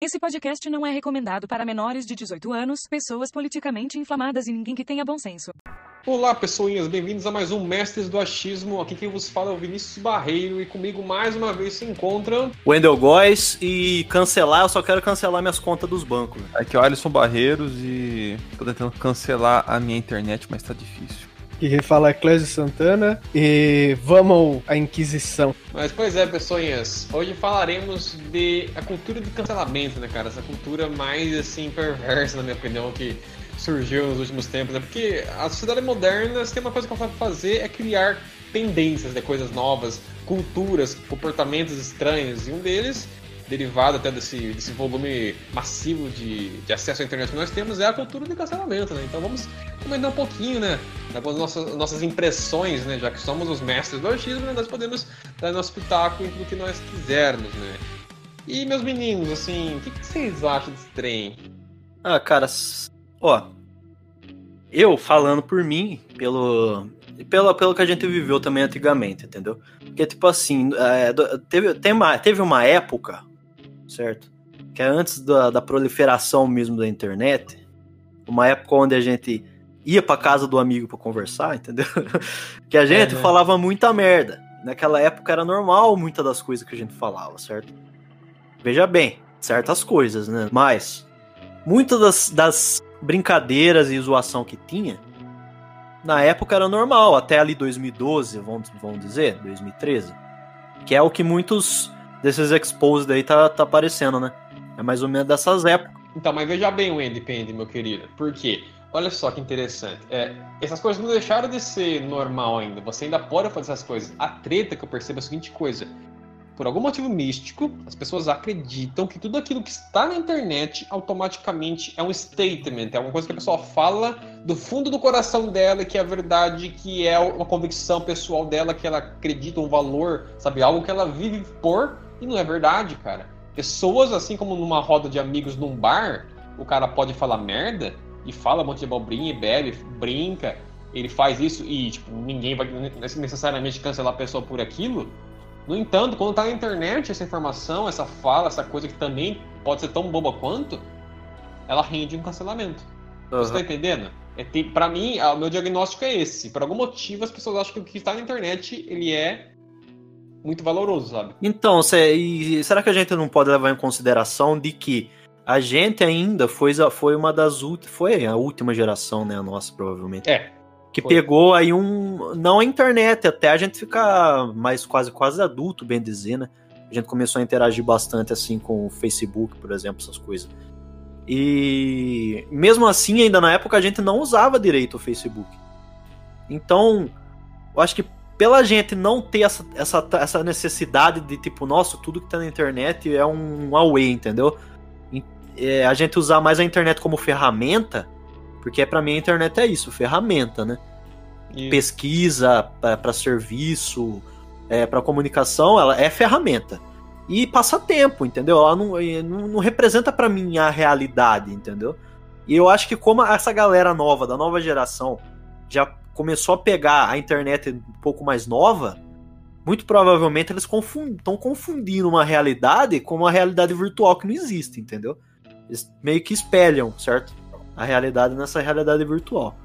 Esse podcast não é recomendado para menores de 18 anos, pessoas politicamente inflamadas e ninguém que tenha bom senso. Olá, pessoinhas, bem-vindos a mais um Mestres do Achismo. Aqui quem vos fala é o Vinícius Barreiro e comigo mais uma vez se encontram. Wendel Góes e cancelar, eu só quero cancelar minhas contas dos bancos. Aqui é o Alisson Barreiros e tô tentando cancelar a minha internet, mas tá difícil. E quem fala Clésio Santana e vamos à Inquisição. Mas pois é, pessoinhas, hoje falaremos de a cultura do cancelamento, né, cara? Essa cultura mais assim perversa, na minha opinião, que surgiu nos últimos tempos, né? Porque a sociedade moderna, se tem uma coisa que ela sabe fazer é criar tendências, né? coisas novas, culturas, comportamentos estranhos. E um deles derivado até desse, desse volume massivo de, de acesso à internet que nós temos, é a cultura de cancelamento, né? Então vamos comentar um pouquinho, né? Das nossas, nossas impressões, né? Já que somos os mestres do artismo, né? nós podemos dar nosso pitaco em tudo que nós quisermos, né? E meus meninos, assim, o que, que vocês acham desse trem? Ah, cara, ó, eu falando por mim, pelo, pelo, pelo que a gente viveu também antigamente, entendeu? Porque, tipo assim, é, teve, tem uma, teve uma época certo? Que é antes da, da proliferação mesmo da internet, uma época onde a gente ia para casa do amigo para conversar, entendeu? que a gente é, né? falava muita merda. Naquela época era normal muitas das coisas que a gente falava, certo? Veja bem, certas coisas, né? Mas muitas das, das brincadeiras e zoação que tinha, na época era normal, até ali 2012, vamos, vamos dizer, 2013. Que é o que muitos desses exposed aí tá, tá aparecendo, né? É mais ou menos dessas épocas. Então, mas veja bem o Independent, meu querido. Por quê? Olha só que interessante. É, essas coisas não deixaram de ser normal ainda. Você ainda pode fazer essas coisas. A treta que eu percebo é a seguinte coisa por algum motivo místico, as pessoas acreditam que tudo aquilo que está na internet automaticamente é um statement, é alguma coisa que a pessoa fala do fundo do coração dela, que é a verdade, que é uma convicção pessoal dela, que ela acredita um valor, sabe, algo que ela vive por, e não é verdade, cara. Pessoas, assim como numa roda de amigos num bar, o cara pode falar merda e fala um monte de abobrinha e bebe, brinca, ele faz isso e tipo, ninguém vai necessariamente cancelar a pessoa por aquilo no entanto, quando está na internet essa informação, essa fala, essa coisa que também pode ser tão boba quanto, ela rende um cancelamento. Uhum. Você está entendendo? É, para mim, o meu diagnóstico é esse. Por algum motivo, as pessoas acham que o que está na internet ele é muito valoroso, sabe? Então, cê, será que a gente não pode levar em consideração de que a gente ainda foi, foi uma das últimas, foi a última geração, né, a nossa, provavelmente. É. Que Foi. pegou aí um. Não a internet, até a gente ficar mais quase quase adulto, bem dizer, né? A gente começou a interagir bastante assim com o Facebook, por exemplo, essas coisas. E mesmo assim, ainda na época a gente não usava direito o Facebook. Então, eu acho que pela gente não ter essa, essa, essa necessidade de tipo, nossa, tudo que tá na internet é um away, entendeu? É, a gente usar mais a internet como ferramenta, porque para mim a internet é isso, ferramenta, né? Isso. Pesquisa para serviço, é, para comunicação, ela é ferramenta. E passatempo, entendeu? Ela não, não, não representa para mim a realidade, entendeu? E eu acho que como essa galera nova, da nova geração, já começou a pegar a internet um pouco mais nova, muito provavelmente eles estão confund, confundindo uma realidade com uma realidade virtual que não existe, entendeu? Eles meio que espelham, certo? a realidade nessa realidade virtual.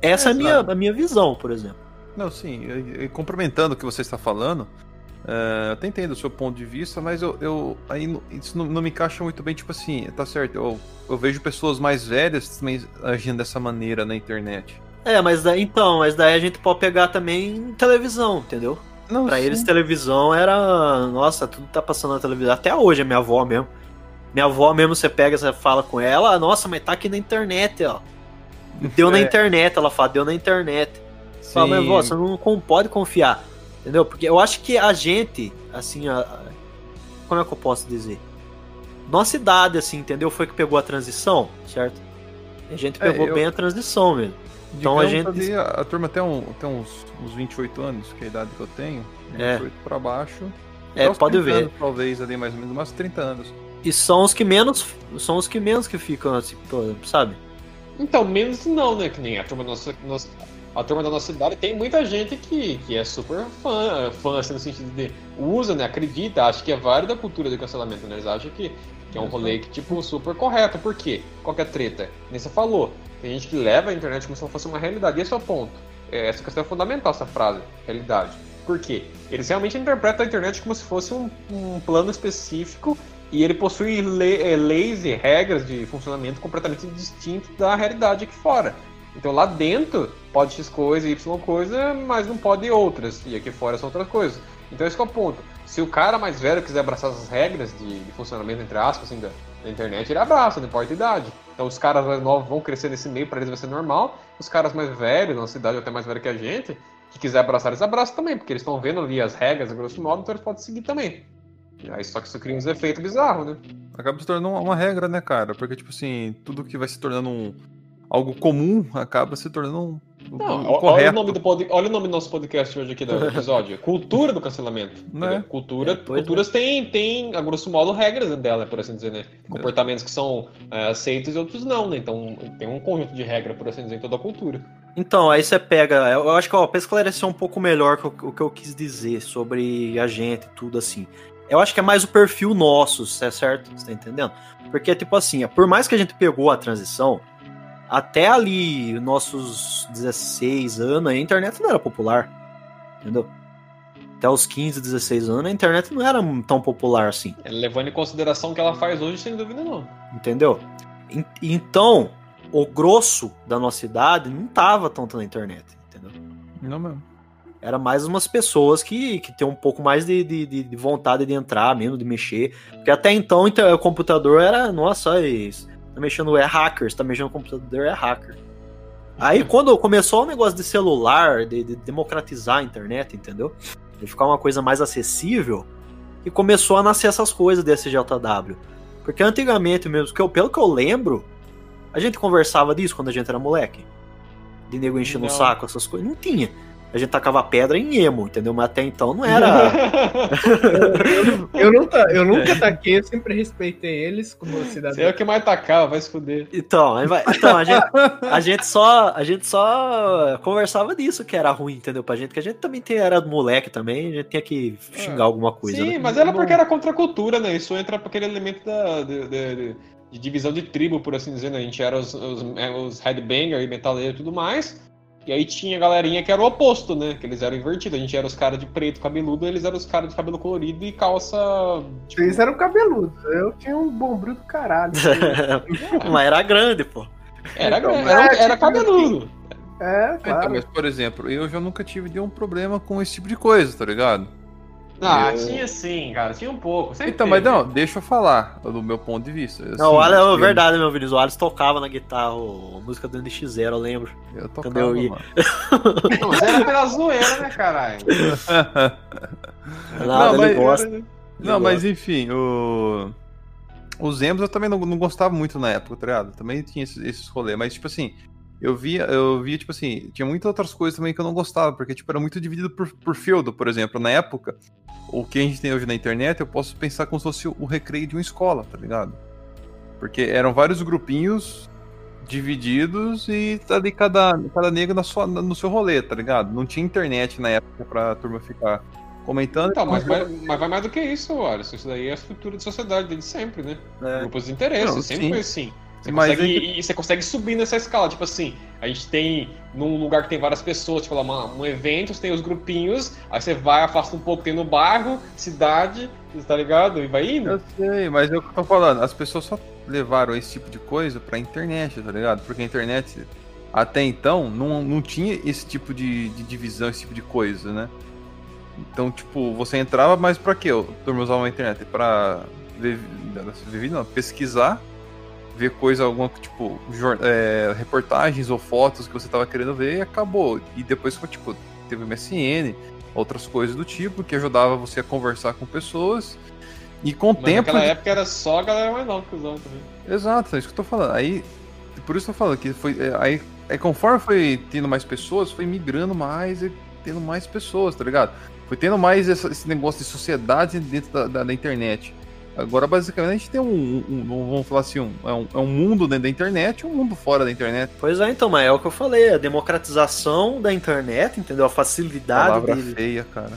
Essa é, é a, minha, a minha visão, por exemplo. Não, sim, e, complementando o que você está falando, uh, eu até entendo o seu ponto de vista, mas eu, eu aí isso não, não, me encaixa muito bem, tipo assim, tá certo, eu, eu vejo pessoas mais velhas também agindo dessa maneira na internet. É, mas daí, então, mas daí a gente pode pegar também televisão, entendeu? Não, pra sim. eles televisão era, nossa, tudo tá passando na televisão, até hoje a minha avó mesmo. Minha avó mesmo, você pega, você fala com ela, nossa, mas tá aqui na internet, ó. Deu é. na internet, ela fala, deu na internet. Sim. Fala, mas avó, você não pode confiar. Entendeu? Porque eu acho que a gente, assim, a, como é que eu posso dizer? Nossa idade, assim, entendeu? Foi que pegou a transição, certo? A gente é, pegou é, eu... bem a transição mesmo. Então a gente. Ali, a, a, turma tem, um, tem uns, uns 28 anos, que é a idade que eu tenho. 28 é. pra baixo. É, pode ver. Anos, talvez ali mais ou menos, umas 30 anos. E são os que menos. São os que menos que ficam, assim, sabe? Então, menos não, né? Que nem a turma da nossa, nossa, a turma da nossa cidade tem muita gente que, que é super fã, fã assim, no sentido de usa, né? Acredita, acha que é válido a cultura do cancelamento, né? Eles acham que Que é um rolê que, tipo, super correto. Por quê? Qual que é a treta? Nem você falou. Tem gente que leva a internet como se ela fosse uma realidade. E esse é o ponto. É, essa questão é fundamental, essa frase, realidade. Por quê? Eles realmente interpretam a internet como se fosse um, um plano específico e ele possui le é, leis e regras de funcionamento completamente distintos da realidade aqui fora. Então lá dentro pode X coisa, Y coisa, mas não pode outras. E aqui fora são outras coisas. Então esse é o ponto. Se o cara mais velho quiser abraçar essas regras de, de funcionamento, entre aspas, assim, da, da, internet, ele abraça, não importa a idade. Então os caras mais novos vão crescer nesse meio, para eles vai ser normal. Os caras mais velhos, na cidade até mais velho que a gente, que quiser abraçar, eles abraçam também, porque eles estão vendo ali as regras, a grosso modo, então eles podem seguir também. Aí só que isso cria uns efeitos bizarros, né? Acaba se tornando uma regra, né, cara? Porque, tipo assim, tudo que vai se tornando um, algo comum acaba se tornando um. Não, um olha, o nome do pod... olha o nome do nosso podcast hoje aqui do episódio. Cultura do cancelamento. Né? Cultura, é, culturas é. têm, tem, a grosso modo, regras dela, por assim dizer, né? Comportamentos que são é, aceitos e outros não, né? Então tem um conjunto de regras, por assim dizer, em toda a cultura. Então, aí você pega. Eu acho que, ó, pra esclarecer um pouco melhor o, o que eu quis dizer sobre a gente e tudo assim. Eu acho que é mais o perfil nosso, é certo? Você tá entendendo? Porque, tipo assim, por mais que a gente pegou a transição, até ali, nossos 16 anos, a internet não era popular. Entendeu? Até os 15, 16 anos, a internet não era tão popular assim. É, levando em consideração o que ela faz hoje, sem dúvida não. Entendeu? Então, o grosso da nossa idade não tava tanto na internet, entendeu? Não mesmo. Era mais umas pessoas que, que tem um pouco mais de, de, de vontade de entrar mesmo, de mexer. Porque até então o computador era, nossa, isso tá mexendo é hacker, você tá mexendo no computador é hacker. Aí quando começou o negócio de celular, de, de democratizar a internet, entendeu? De ficar uma coisa mais acessível, e começou a nascer essas coisas desse JW. Porque antigamente mesmo, que eu, pelo que eu lembro, a gente conversava disso quando a gente era moleque. De nego enchendo o saco, essas coisas. Não tinha a gente tacava pedra em emo, entendeu? Mas até então não era. eu, eu, nunca, eu nunca taquei, eu sempre respeitei eles como cidadão. Você é o que mais tacava, vai se fuder. Então, então a, gente, a, gente só, a gente só conversava disso que era ruim, entendeu? Pra gente, que a gente também era moleque também, a gente tinha que xingar ah, alguma coisa. Sim, né? mas era porque era contra a cultura, né? Isso entra pra aquele elemento da. De, de, de, de divisão de tribo, por assim dizer, né? A gente era os, os, os headbanger e metaleiro e tudo mais. E aí tinha a galerinha que era o oposto, né? Que eles eram invertidos. A gente era os caras de preto cabeludo, eles eram os caras de cabelo colorido e calça. Tipo... Eles eram cabeludos. Eu tinha um bombril do caralho. Mas era grande, pô. Era então, grande, era, era tipo, cabeludo. É, então, claro. Então, mas, por exemplo, eu já nunca tive nenhum problema com esse tipo de coisa, tá ligado? Ah, eu... tinha sim, cara, tinha um pouco. Então, teve. mas não, deixa eu falar do meu ponto de vista. Assim, não, olha, é verdade, meu Vinícius. O Alice tocava na guitarra a música do NX0, eu lembro. Eu tocava, eu ia. mano. não, mas era pela zoeira, né, caralho? Nada, não, mas, ele gosta. Ele não, gosta. mas enfim, o... Os Emos eu também não, não gostava muito na época, tá ligado? Também tinha esses, esses rolês, mas tipo assim, eu via, eu via, tipo assim, tinha muitas outras coisas também que eu não gostava, porque, tipo, era muito dividido por, por feudo, por exemplo. Na época, o que a gente tem hoje na internet, eu posso pensar como se fosse o recreio de uma escola, tá ligado? Porque eram vários grupinhos divididos e ali cada, cada negro na sua, no seu rolê, tá ligado? Não tinha internet na época pra turma ficar comentando. Então, mas, vai, mas vai mais do que isso, Alisson. Isso daí é a estrutura de sociedade desde sempre, né? É. Grupos de interesse, Não, sempre sim. foi assim. Você consegue, e você consegue subir nessa escala. Tipo assim, a gente tem num lugar que tem várias pessoas, tipo lá, uma, um evento, você tem os grupinhos, aí você vai, afasta um pouco, tem no bairro, cidade, tá ligado? E vai indo. Eu sei, mas é o que eu tô falando. As pessoas só levaram esse tipo de coisa pra internet, tá ligado? Porque a internet, até então, não, não tinha esse tipo de, de divisão, esse tipo de coisa, né? Então, tipo, você entrava, mas pra quê? Eu turma usava a internet pra ver, não, pesquisar ver coisa, alguma, tipo, é, reportagens ou fotos que você tava querendo ver e acabou. E depois, tipo, teve MSN, outras coisas do tipo, que ajudava você a conversar com pessoas. E com o Mas tempo. Naquela época era só a galera mais nova que usava também. Exato, é isso que eu tô falando. Aí, por isso eu tô falando que foi. É, aí, aí, conforme foi tendo mais pessoas, foi migrando mais e tendo mais pessoas, tá ligado? Foi tendo mais essa, esse negócio de sociedade dentro da, da, da internet. Agora, basicamente, a gente tem um, um, um vamos falar assim, um, é, um, é um mundo dentro da internet e um mundo fora da internet. Pois é, então, mas é o que eu falei, a democratização da internet, entendeu? A facilidade Palavra dele. feia, cara.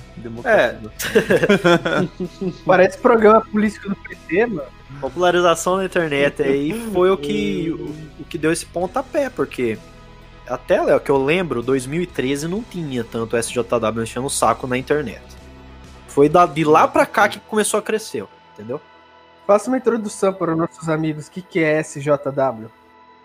É. Parece programa político do PT, mano. Popularização da internet aí foi o que, o, o que deu esse pontapé, porque até, Léo, que eu lembro, 2013 não tinha tanto SJW enchendo o saco na internet. Foi da, de lá pra cá que começou a crescer, entendeu? Faça uma introdução para os nossos amigos. O que, que é SJW?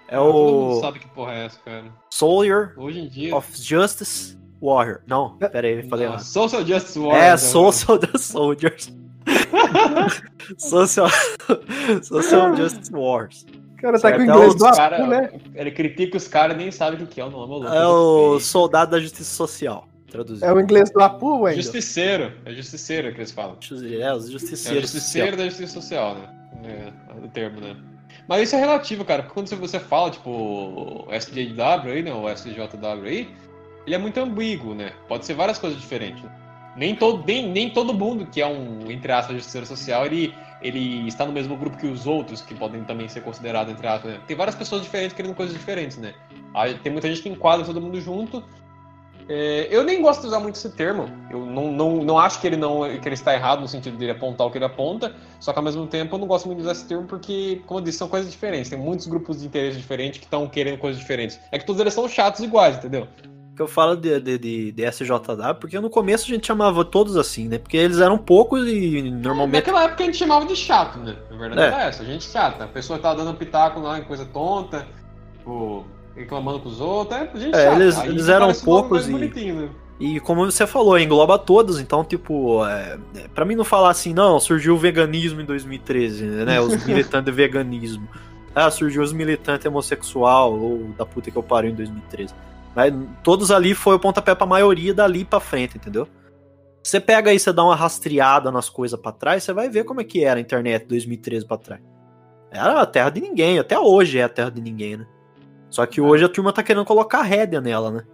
É Todo mundo o sabe que porra é essa, cara. Soldier Hoje em dia. of Justice Warrior. Não, pera aí, eu falei errado. Social Justice Warrior. É, então. Social the Soldiers. Social, Social Justice Wars. O cara tá Certo, com o é inglês os do Cara, né? Ele critica os caras e nem sabe o que é o nome. louco. É o Soldado da Justiça Social, traduzido. É o inglês do Apu, Wendel? Justiceiro. É justiceiro que eles falam. É, os É o justiceiros. justiceiro da justiça social, né? É o termo, né? Mas isso é relativo, cara, porque quando você- fala, tipo, o SJW aí, né? O SJW aí, ele é muito ambíguo, né? Pode ser várias coisas diferentes. Nem todo, nem, nem todo mundo que é um, entre aspas, justiceiro social, ele, ele está no mesmo grupo que os outros, que podem também ser considerados, entre aspas, né? Tem várias pessoas diferentes querendo coisas diferentes, né? Aí tem muita gente que enquadra todo mundo junto. É, eu nem gosto de usar muito esse termo. Eu não, não, não acho que ele não que ele está errado no sentido dele apontar o que ele aponta, só que ao mesmo tempo eu não gosto muito de usar esse termo porque, como eu disse, são coisas diferentes. Tem muitos grupos de interesse diferentes que estão querendo coisas diferentes. É que todos eles são chatos iguais, entendeu? Que eu falo de, de, de, de SJW, porque no começo a gente chamava todos assim, né? Porque eles eram poucos e normalmente. Naquela época a gente chamava de chato, né? Na verdade É. era essa, gente chata. A pessoa tá dando pitaco lá em coisa tonta, tipo, reclamando com os outros, é gente É, eles- eles eram poucos e- né? E como você falou, engloba todos, então, tipo, é, é, pra mim não falar assim, não, surgiu o veganismo em 2013, né? Os militantes de veganismo. Ah, surgiu os militantes homossexual ou da puta que eu pariu em 2013. Mas todos ali foi o pontapé pra maioria dali pra frente, entendeu? Você pega aí, você dá uma rastreada nas coisas pra trás, você vai ver como é que era a internet 2013 pra trás. Era a terra de ninguém, até hoje é a terra de ninguém, né? Só que hoje a turma tá querendo colocar rédea nela, né?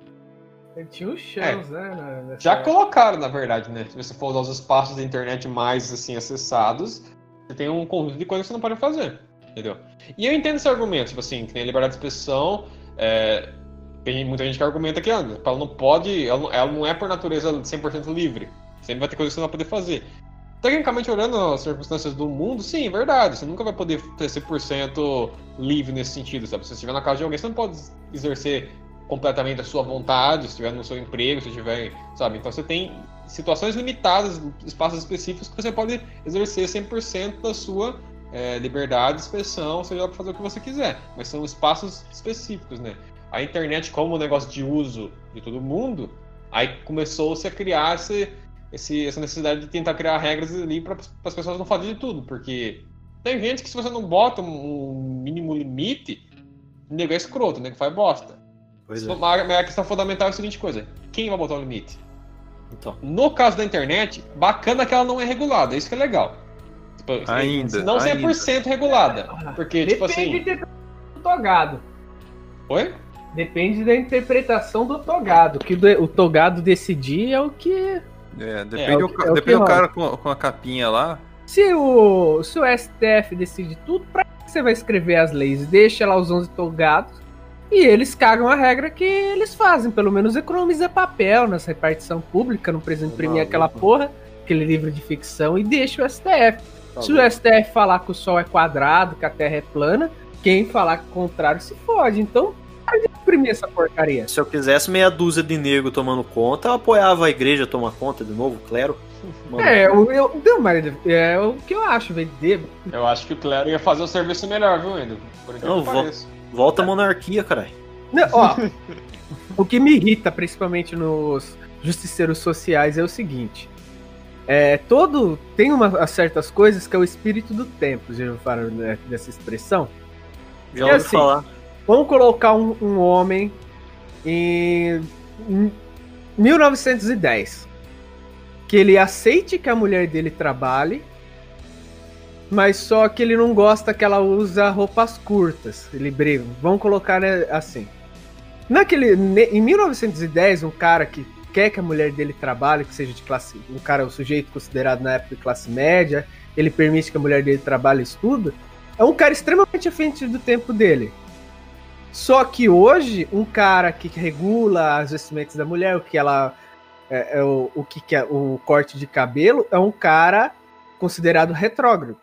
Tinha os chãos, né? na- nessa Já época. colocaram, na verdade, né? Se você for usar os espaços da internet mais, assim, acessados, você tem um conjunto de coisas que você não pode fazer, entendeu? E eu entendo esse argumento, tipo assim, que tem a liberdade de expressão, é, tem muita gente que argumenta que ela ela não pode, ela não, ela não é por natureza 100% livre. Sempre vai ter coisas que você não vai poder fazer. Tecnicamente, olhando as circunstâncias do mundo, sim, é verdade. Você nunca vai poder ser 100% livre nesse sentido, sabe? Se você estiver na casa de alguém, você não pode exercer completamente a sua vontade, se estiver no seu emprego, se estiver, sabe? Então você tem situações limitadas, espaços específicos que você pode exercer 100% da sua é, liberdade de expressão, seja pra fazer o que você quiser. Mas são espaços específicos, né? A internet, como um negócio de uso de todo mundo, aí começou-se a criar esse, esse- essa necessidade de tentar criar regras ali para as pessoas não fazerem de tudo, porque tem gente que se você não bota um mínimo limite, o nego é escroto, o nego faz bosta. Pois é. Mas a questão fundamental é a seguinte coisa: quem vai botar o limite? Então. No caso da internet, bacana que ela não é regulada, isso que é legal. Tipo, Ainda, Não 100% regulada. Porque, tipo Depende assim. do togado. Oi? Depende da interpretação do togado. O que o togado decidir é o que. É, É, depende, o o, é o depende do cara com, com a capinha lá. Se o, se o STF decide tudo, pra que você vai escrever as leis? Deixa lá os 11 togados e eles cagam a regra que eles fazem. Pelo menos economiza papel nessa repartição pública, não precisa imprimir Maluco. aquela porra, aquele livro de ficção, e deixa o STF. Tá Se o STF falar que o Sol é quadrado, que a Terra é plana, quem falar que o contrário se fode. Então, de imprimir essa porcaria. Se eu quisesse meia dúzia de negro tomando conta, eu apoiava a igreja tomar conta de novo, clero. Mano, É, eu, eu, não, mas é o que eu acho, velho. de- Eu acho que o Clero ia fazer o serviço melhor, viu, Endo? Por Não, pareça. Volta a monarquia, caralho. Não, ó, o que me irrita, principalmente nos justiceiros sociais, é o seguinte. É, todo. Tem uma, certas coisas que é o espírito do tempo, já falaram né, dessa expressão. Já É ouvi assim, falar. Vamos colocar um, um homem em, em 1910. Que ele aceite que a mulher dele trabalhe, mas só que ele não gosta que ela usa roupas curtas. Ele briga. Vamos colocar né, assim. Naquele, em 1910, um cara que quer que a mulher dele trabalhe, que seja de classe. Um cara, o sujeito considerado na época de classe média, ele permite que a mulher dele trabalhe e estuda. É um cara extremamente à frente do tempo dele. Só que hoje, um cara que regula as vestimentas da mulher, o que ela. É, é o, o que, que é o corte de cabelo, é um cara considerado retrógrado.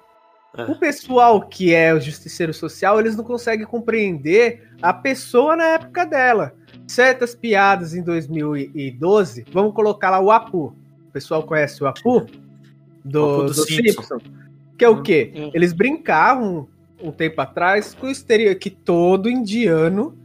É. O pessoal que é o justiceiro social, eles não conseguem compreender a pessoa na época dela. Certas piadas em 2012, vamos colocar lá o Apu. O pessoal conhece o Apu? Do, o Apu do, do Simpson. Que é o quê? Hum. Eles brincavam um tempo atrás com o estereótipo que todo indiano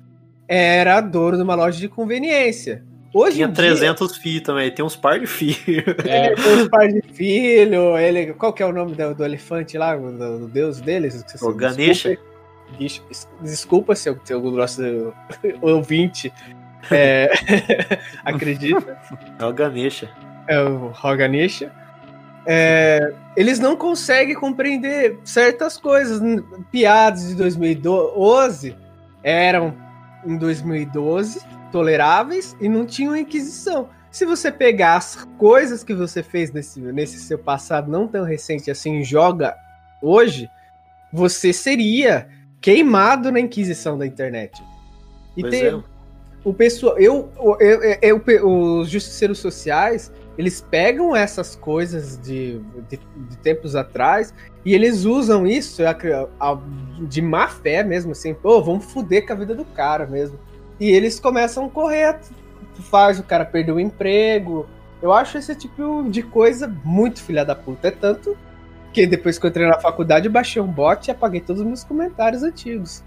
era dono de uma loja de conveniência. Hoje Tinha 300 dia, filhos também, tem uns par de filhos. É. tem uns par de filhos, ele, qual que é o nome do, do elefante lá, do, do deus deles? O Ganesha. Desculpa, desculpa se eu, eu nosso ouvinte é, acredita. É o Ganesha. É o Ganesha. É, eles não conseguem compreender certas coisas. Piadas de 2012 eram em 2012 toleráveis e não tinham Inquisição. Se você pegar as coisas que você fez nesse, nesse seu passado não tão recente assim, joga hoje, você seria queimado na Inquisição da internet. E pois tem é. o pessoal, eu, eu, eu, eu, os justiceiros sociais, eles pegam essas coisas de, de, de, tempos atrás e eles usam isso de má fé mesmo, assim, pô, vamos foder com a vida do cara mesmo. E eles começam a correr, faz o cara perder o emprego. Eu acho esse tipo de coisa muito filha da puta. É tanto que depois que eu entrei na faculdade, eu baixei um bot e apaguei todos os meus comentários antigos.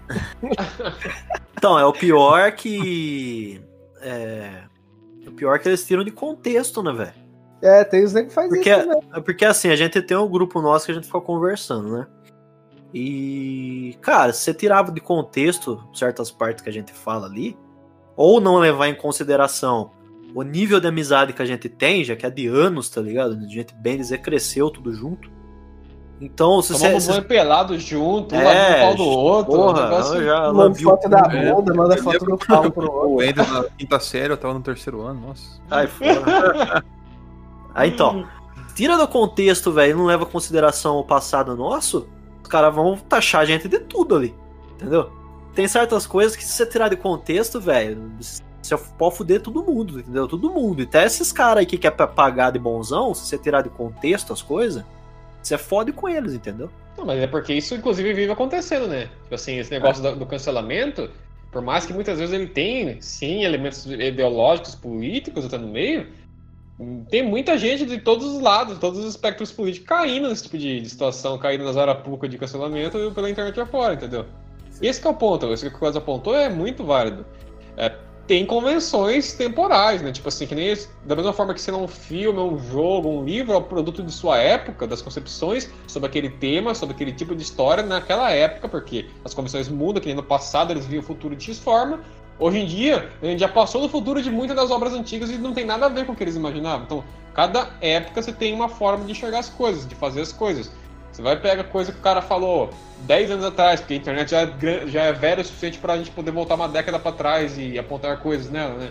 então, é o pior que. É... O pior que eles tiram de contexto, né, velho? É, tem os que faz porque, isso também. É porque assim, a gente tem um grupo nosso que a gente fica conversando, né? E, cara, se você tirava de contexto certas partes que a gente fala ali, ou não levar em consideração o nível de amizade que a gente tem, já que é de anos, tá ligado? A gente, bem dizer, cresceu tudo junto. Então, se você. Tomamos banho pelado junto, um é, pau do outro. Porra, negócio... já manda foto da bunda, manda foto do pau pro outro. Ainda na quinta série, eu tava no terceiro ano, nossa. Ai, foda. Aí então, tira do contexto, velho, não leva em consideração o passado nosso, os caras vão taxar a gente de tudo ali. Entendeu? Tem certas coisas que se você tirar de contexto, velho, você pode fuder todo mundo, entendeu? Todo mundo. E até esses caras aí que quer pagar de bonzão, se você tirar de contexto as coisas, você fode com eles, entendeu? Não, mas é porque isso, inclusive, vive acontecendo, né? Tipo assim, esse negócio é. do, do cancelamento, por mais que muitas vezes ele tem, sim, elementos ideológicos, políticos até no meio, tem muita gente de todos os lados, todos os espectros políticos caindo nesse tipo de, situação, caindo nas arapucas de cancelamento pela internet afora, entendeu? Sim. Esse é o ponto, esse que o Quase apontou é muito válido. É, tem convenções temporais, né? Tipo assim, que nem da mesma forma que você não um filme, um jogo, um livro, é o produto de sua época, das concepções sobre aquele tema, sobre aquele tipo de história naquela época, porque as convenções mudam, que nem no passado eles viam o futuro de X forma, Hoje em dia, a gente já passou do futuro de muitas das obras antigas e não tem nada a ver com o que eles imaginavam. Então, cada época você tem uma forma de enxergar as coisas, de fazer as coisas. Você vai pegar coisa que o cara falou 10 anos atrás, porque a internet já é, já é velha o suficiente para a gente poder voltar uma década para trás e apontar coisas nela, né?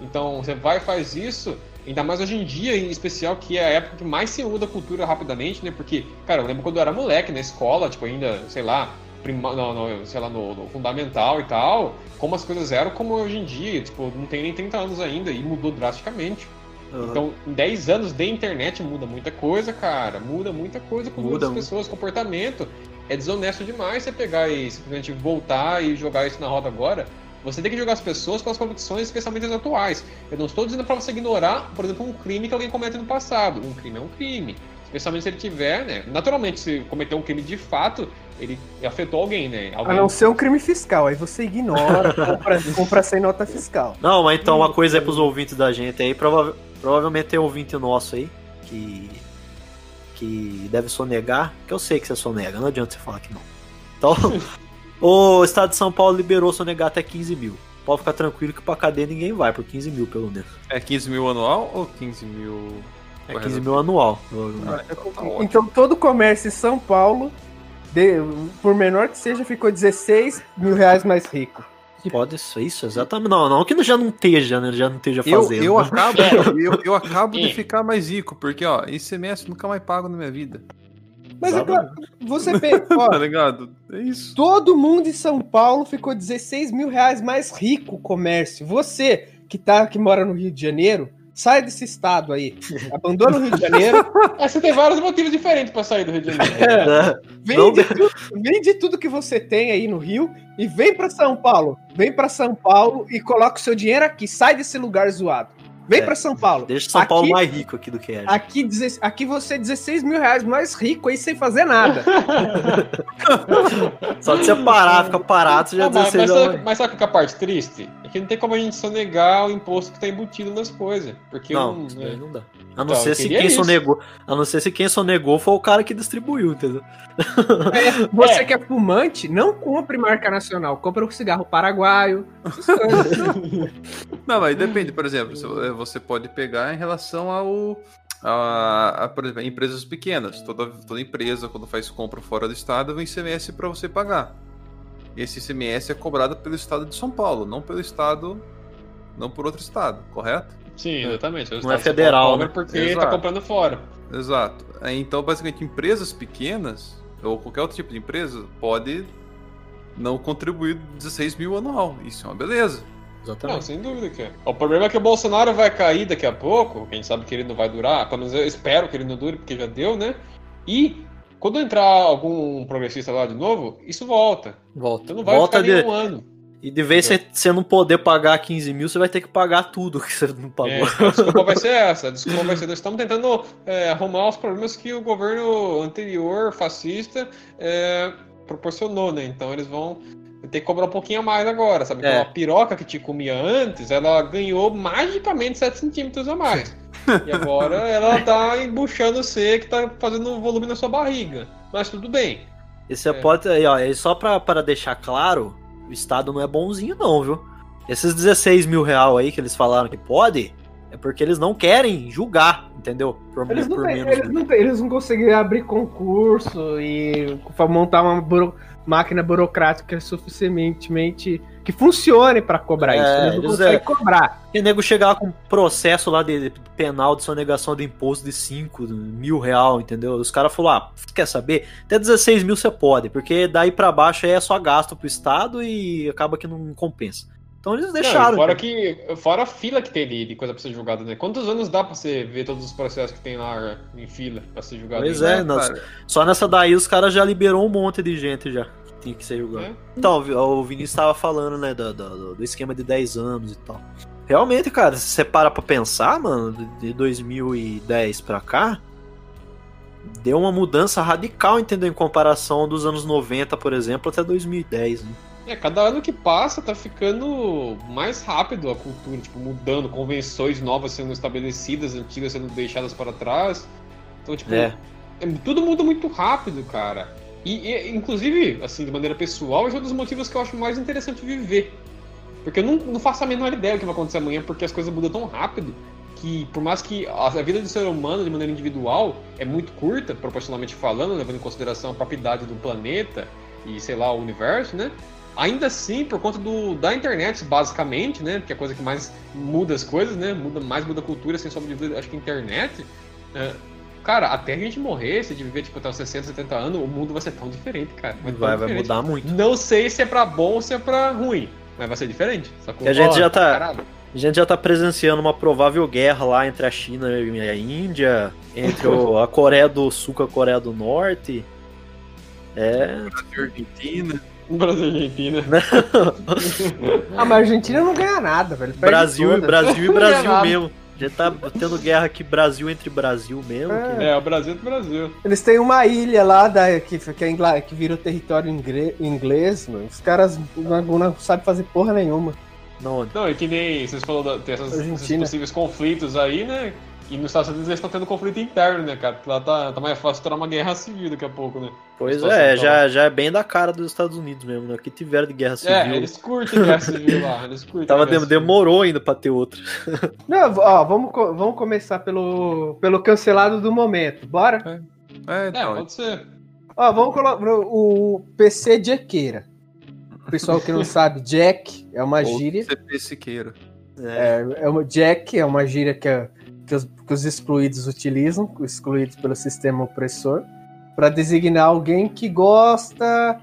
Então, você vai e faz isso, ainda mais hoje em dia, em especial, que é a época que mais se muda a cultura rapidamente, né? Porque, cara, eu lembro quando eu era moleque na escola, tipo, ainda, sei lá, prima, no, no, sei lá, no, no, fundamental e tal, como as coisas eram, como hoje em dia, tipo, não tem nem 30 anos ainda e mudou drasticamente. Uhum. Então, em 10 anos de internet muda muita coisa, cara. Muda muita coisa com muda muitas pessoas, comportamento. É desonesto demais você pegar e simplesmente voltar e jogar isso na roda agora. Você tem que jogar as pessoas com as convicções e pensamentos atuais. Eu não estou dizendo para você ignorar, por exemplo, um crime que alguém comete no passado. Um crime é um crime. Especialmente se ele tiver, né? Naturalmente, se cometer um crime de fato, ele afetou alguém, né? Alguém... A não ser um crime fiscal, aí você ignora, compra, compra sem nota fiscal. Não, mas então uma coisa é pros ouvintes da gente aí, prova provavelmente tem ouvinte nosso aí, que que deve sonegar, que eu sei que você sonega, não adianta você falar que não. Então, o estado de São Paulo liberou sonegar até 15 mil. Pode ficar tranquilo que pra cadeia ninguém vai, por 15 mil pelo menos. É 15 mil anual ou 15 mil é 15 mil anual. Ah, então todo comércio em São Paulo, de, por menor que seja, ficou 16 mil reais mais rico. Pode ser isso, exatamente. Não, não que já não esteja, né? Já não esteja fazendo. Eu, eu acabo, eu, eu acabo de ficar mais rico, porque, ó, esse semestre nunca mais pago na minha vida. Mas é claro, você pensa, ó, tá ligado? É isso. Todo mundo em São Paulo ficou 16 mil reais mais rico o comércio. Você, que tá, que mora no Rio de Janeiro, sai desse estado aí. Abandona o Rio de Janeiro. É, você tem vários motivos diferentes pra sair do Rio de Janeiro. É. Não Vende tudo, vende tudo que você tem aí no Rio e vem pra São Paulo. Vem pra São Paulo e coloca o seu dinheiro aqui. Sai desse lugar zoado. Vem É. pra São Paulo. Deixa São Paulo Aqui- mais rico aqui do que é. Aqui, aqui você é 16 mil reais mais rico aí sem fazer nada. Só de você parar, ficar parado, você já Ah, mas, 16 mas, anos. sabe, mas sabe que é a parte triste? É que não tem como a gente sonegar o imposto que tá embutido nas coisas. Porque Não, não, isso né? não dá. A não Então, ser eu se quem isso. sonegou. A não ser se quem sonegou foi o cara que distribuiu, entendeu? Você É. que é fumante, não compre marca nacional. Compre um cigarro paraguaio. Não, mas depende, por exemplo, você pode pegar em relação ao. A, a, por exemplo, empresas pequenas. Toda, toda empresa, quando faz compra fora do estado, vem ICMS para você pagar. E esse ICMS é cobrado pelo estado de São Paulo, não pelo estado. Não por outro estado, correto? Sim, exatamente. O Não é federal, né? Porque Exato. tá comprando fora. Exato. Aí, Então, basicamente, empresas pequenas, ou qualquer outro tipo de empresa, pode não contribuir 16 mil anual. Isso é uma beleza. Não, Exatamente. sem dúvida que é. O problema é que o Bolsonaro vai cair daqui a pouco. Quem sabe que ele não vai durar. Pelo menos eu espero que ele não dure, porque já deu, né? E quando entrar algum progressista lá de novo, isso volta. Volta. Então não vai Volta ficar de, nem um ano. E de vez você, você não poder pagar 15 mil, você vai ter que pagar tudo que você não pagou. É, a desculpa vai ser essa. A desculpa vai ser. Nós estamos tentando é, arrumar os problemas que o governo anterior, fascista, é, proporcionou, né? Então eles vão ter que cobrar um pouquinho a mais agora, sabe? Então É. a piroca que te comia antes, ela ganhou magicamente 7 centímetros a mais. E agora ela tá embuchando você que tá fazendo um volume na sua barriga. Mas tudo bem. E você É. pode. Ó, e só pra deixar claro, o Estado não é bonzinho, não, viu? Esses 16 mil real aí que eles falaram que pode, é porque eles não querem julgar, entendeu? Por, Eles não, por têm- menos. eles, não, eles não conseguiram abrir concurso e montar uma buro- máquina burocrática suficientemente que funcione pra cobrar É, isso. Eles não eles conseguem é- cobrar. E o nego chegar lá com um processo lá de, de penal de sonegação do imposto de 5 mil real, entendeu? Os caras falaram, ah, quer saber? Até 16 mil você pode, porque daí pra baixo aí é só gasto pro Estado e acaba que não compensa. Então eles Não, deixaram. e fora, cara. que, fora a fila que tem de, de coisa pra ser julgada, né? Quantos anos dá pra você ver todos os processos que tem lá em fila pra ser julgado? Pois ainda? é, nós- cara. só nessa daí os caras já liberou um monte de gente já. Que tinha que ser julgado. É. Então, o Vi- o Vinícius estava falando, né, do, do, do esquema de 10 anos e tal. Realmente, cara, se você para pra pensar, mano, de de 2010 pra cá, deu uma mudança radical, entendeu? Em comparação dos anos 90, por exemplo, até 2010. Né? É, cada ano que passa tá ficando mais rápido a cultura, tipo, mudando, convenções novas sendo estabelecidas, antigas sendo deixadas para trás. Então, tipo, É. é, tudo muda muito rápido, cara. E, e, inclusive, assim, de maneira pessoal, é um dos motivos que eu acho mais interessante viver. Porque eu não, não faço a menor ideia do que vai acontecer amanhã, porque as coisas mudam tão rápido que, por mais que a vida do ser humano, de maneira individual, é muito curta, proporcionalmente falando, levando em consideração a própria idade do planeta e, sei lá, o universo, né? Ainda assim, por conta do, da internet, basicamente, né? Que é a coisa que mais muda as coisas, né? Muda, mais muda a cultura, sem sombra de dúvida, acho que a internet. é, cara, até a gente morrer, se de viver tipo, até os 60, 70 anos, o mundo vai ser tão diferente, cara. Vai, vai diferente. mudar muito. Não sei se é pra bom ou se é pra ruim, mas vai ser diferente. Sacou? E a gente já tá- caralho. A gente já tá presenciando uma provável guerra lá entre a China e a Índia, entre o- a Coreia do Sul com a Coreia do Norte. É. Argentina. Brasil e Argentina. Ah, mas a Argentina não ganha nada, velho. Brasil, e. Brasil e Brasil mesmo. Já tá tendo guerra aqui, Brasil entre Brasil mesmo. É. que- É, o Brasil do Brasil. Eles têm uma ilha lá da, que, que, é ingla- que virou território ingre- inglês, mano. Os caras não, não sabem fazer porra nenhuma. Não, Não, e que nem vocês falaram, tem essas, esses possíveis conflitos aí, né? E nos Estados Unidos eles estão tendo conflito interno, né, cara? Porque lá tá, tá mais fácil estourar uma guerra civil daqui a pouco, né? pois é, já, lá. já é bem da cara dos Estados Unidos mesmo, né? O que tiveram de guerra civil. É, eles curtem guerra civil lá, eles curtem. Tava de- demorou ainda pra ter outra. Não, ó, vamos, vamos começar pelo, pelo cancelado do momento. Bora? É, É, então. pode ser. Ó, vamos colocar o PC Jackeira. O pessoal que não sabe, Jack é uma ou gíria. CP Siqueiro. É, É, é uma, Jack é uma gíria que, é- que os, que os excluídos utilizam, excluídos pelo sistema opressor, para designar alguém que gosta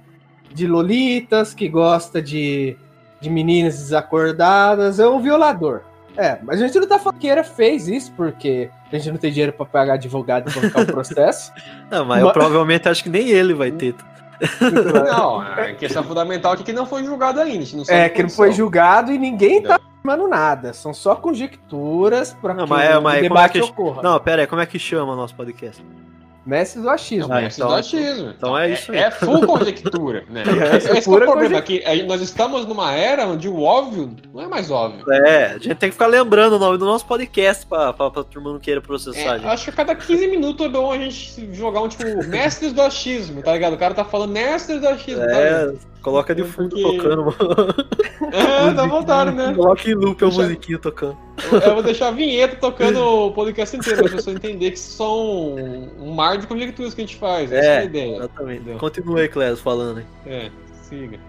de lolitas, que gosta de, de meninas desacordadas. É um violador. É, mas a gente não tá falando que era fez isso, porque a gente não tem dinheiro pra pagar advogado e colocar o processo. Não, mas eu Mas- provavelmente acho que nem ele vai ter. Não, a questão fundamental é que não foi julgado ainda. a gente não sabe É, que não foi julgado e ninguém tá afirmando nada. São só conjecturas pra Não, que mas é- o é debate que- ocorra. Não, pera aí, como é que chama o nosso podcast? Mestre do achismo. Ah, é então- do achismo. então é isso aí. É, full conjectura, né? É, Esse, é o problema, que a gente- nós estamos numa era onde o óbvio não é mais óbvio. É, a gente tem que ficar lembrando o nome do nosso podcast pra, pra, pra turma não queira É, processar a gente. acho que a cada 15 minutos é bom a gente jogar um tipo mestres do achismo, tá ligado? O cara tá falando mestres do achismo, tá É, ligado? Coloca de fundo Porque- tocando, mano. É, dá vontade, né? Coloca em loop a Deixa- musiquinha tocando. Eu vou deixar a vinheta tocando o podcast inteiro, pra pessoa entender que isso são um, um mar de conjecturas que a gente faz. Essa é a É, ideia. exatamente. Entendeu? Continua aí, Clésio, falando aí. É, siga.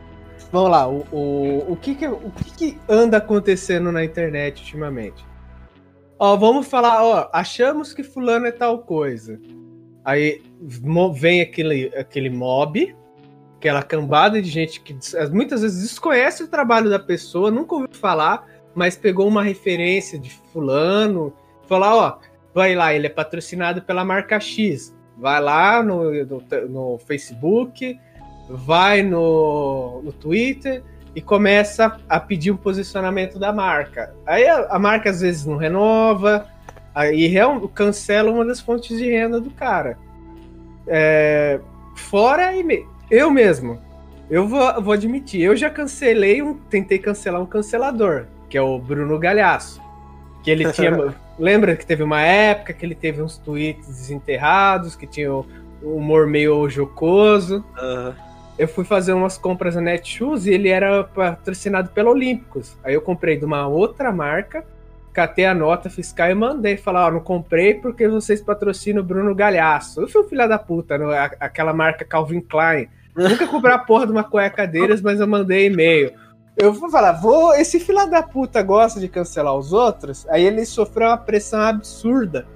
Vamos lá, o, o, o, que, que, o que, que anda acontecendo na internet ultimamente? Ó, vamos falar, ó, achamos que fulano é tal coisa. Aí vem aquele, aquele mob, aquela cambada de gente que muitas vezes desconhece o trabalho da pessoa, nunca ouviu falar, mas pegou uma referência de fulano, falar, ó, vai lá, ele é patrocinado pela marca X. Vai lá no, no, no Facebook, vai no, no Twitter e começa a pedir um posicionamento da marca. Aí a, a marca às vezes não renova, aí cancela uma das fontes de renda do cara. É, fora e eu mesmo, eu vou, vou admitir, eu já cancelei um, tentei cancelar um cancelador, que é o Bruno Galhaço, que ele tinha, lembra que teve uma época que ele teve uns tweets desenterrados, que tinha um humor meio jocoso Aham. eu fui fazer umas compras na Netshoes e ele era patrocinado pela Olímpicos. Aí eu comprei de uma outra marca, catei a nota fiscal e mandei falar, ó, não comprei porque vocês patrocinam o Bruno Galhaço. Eu fui um filho da puta, a- aquela marca Calvin Klein. Nunca comprei a porra de uma cueca deles, mas eu mandei e-mail. Eu vou falar, vou, esse filho da puta gosta de cancelar os outros, aí ele sofreu uma pressão absurda.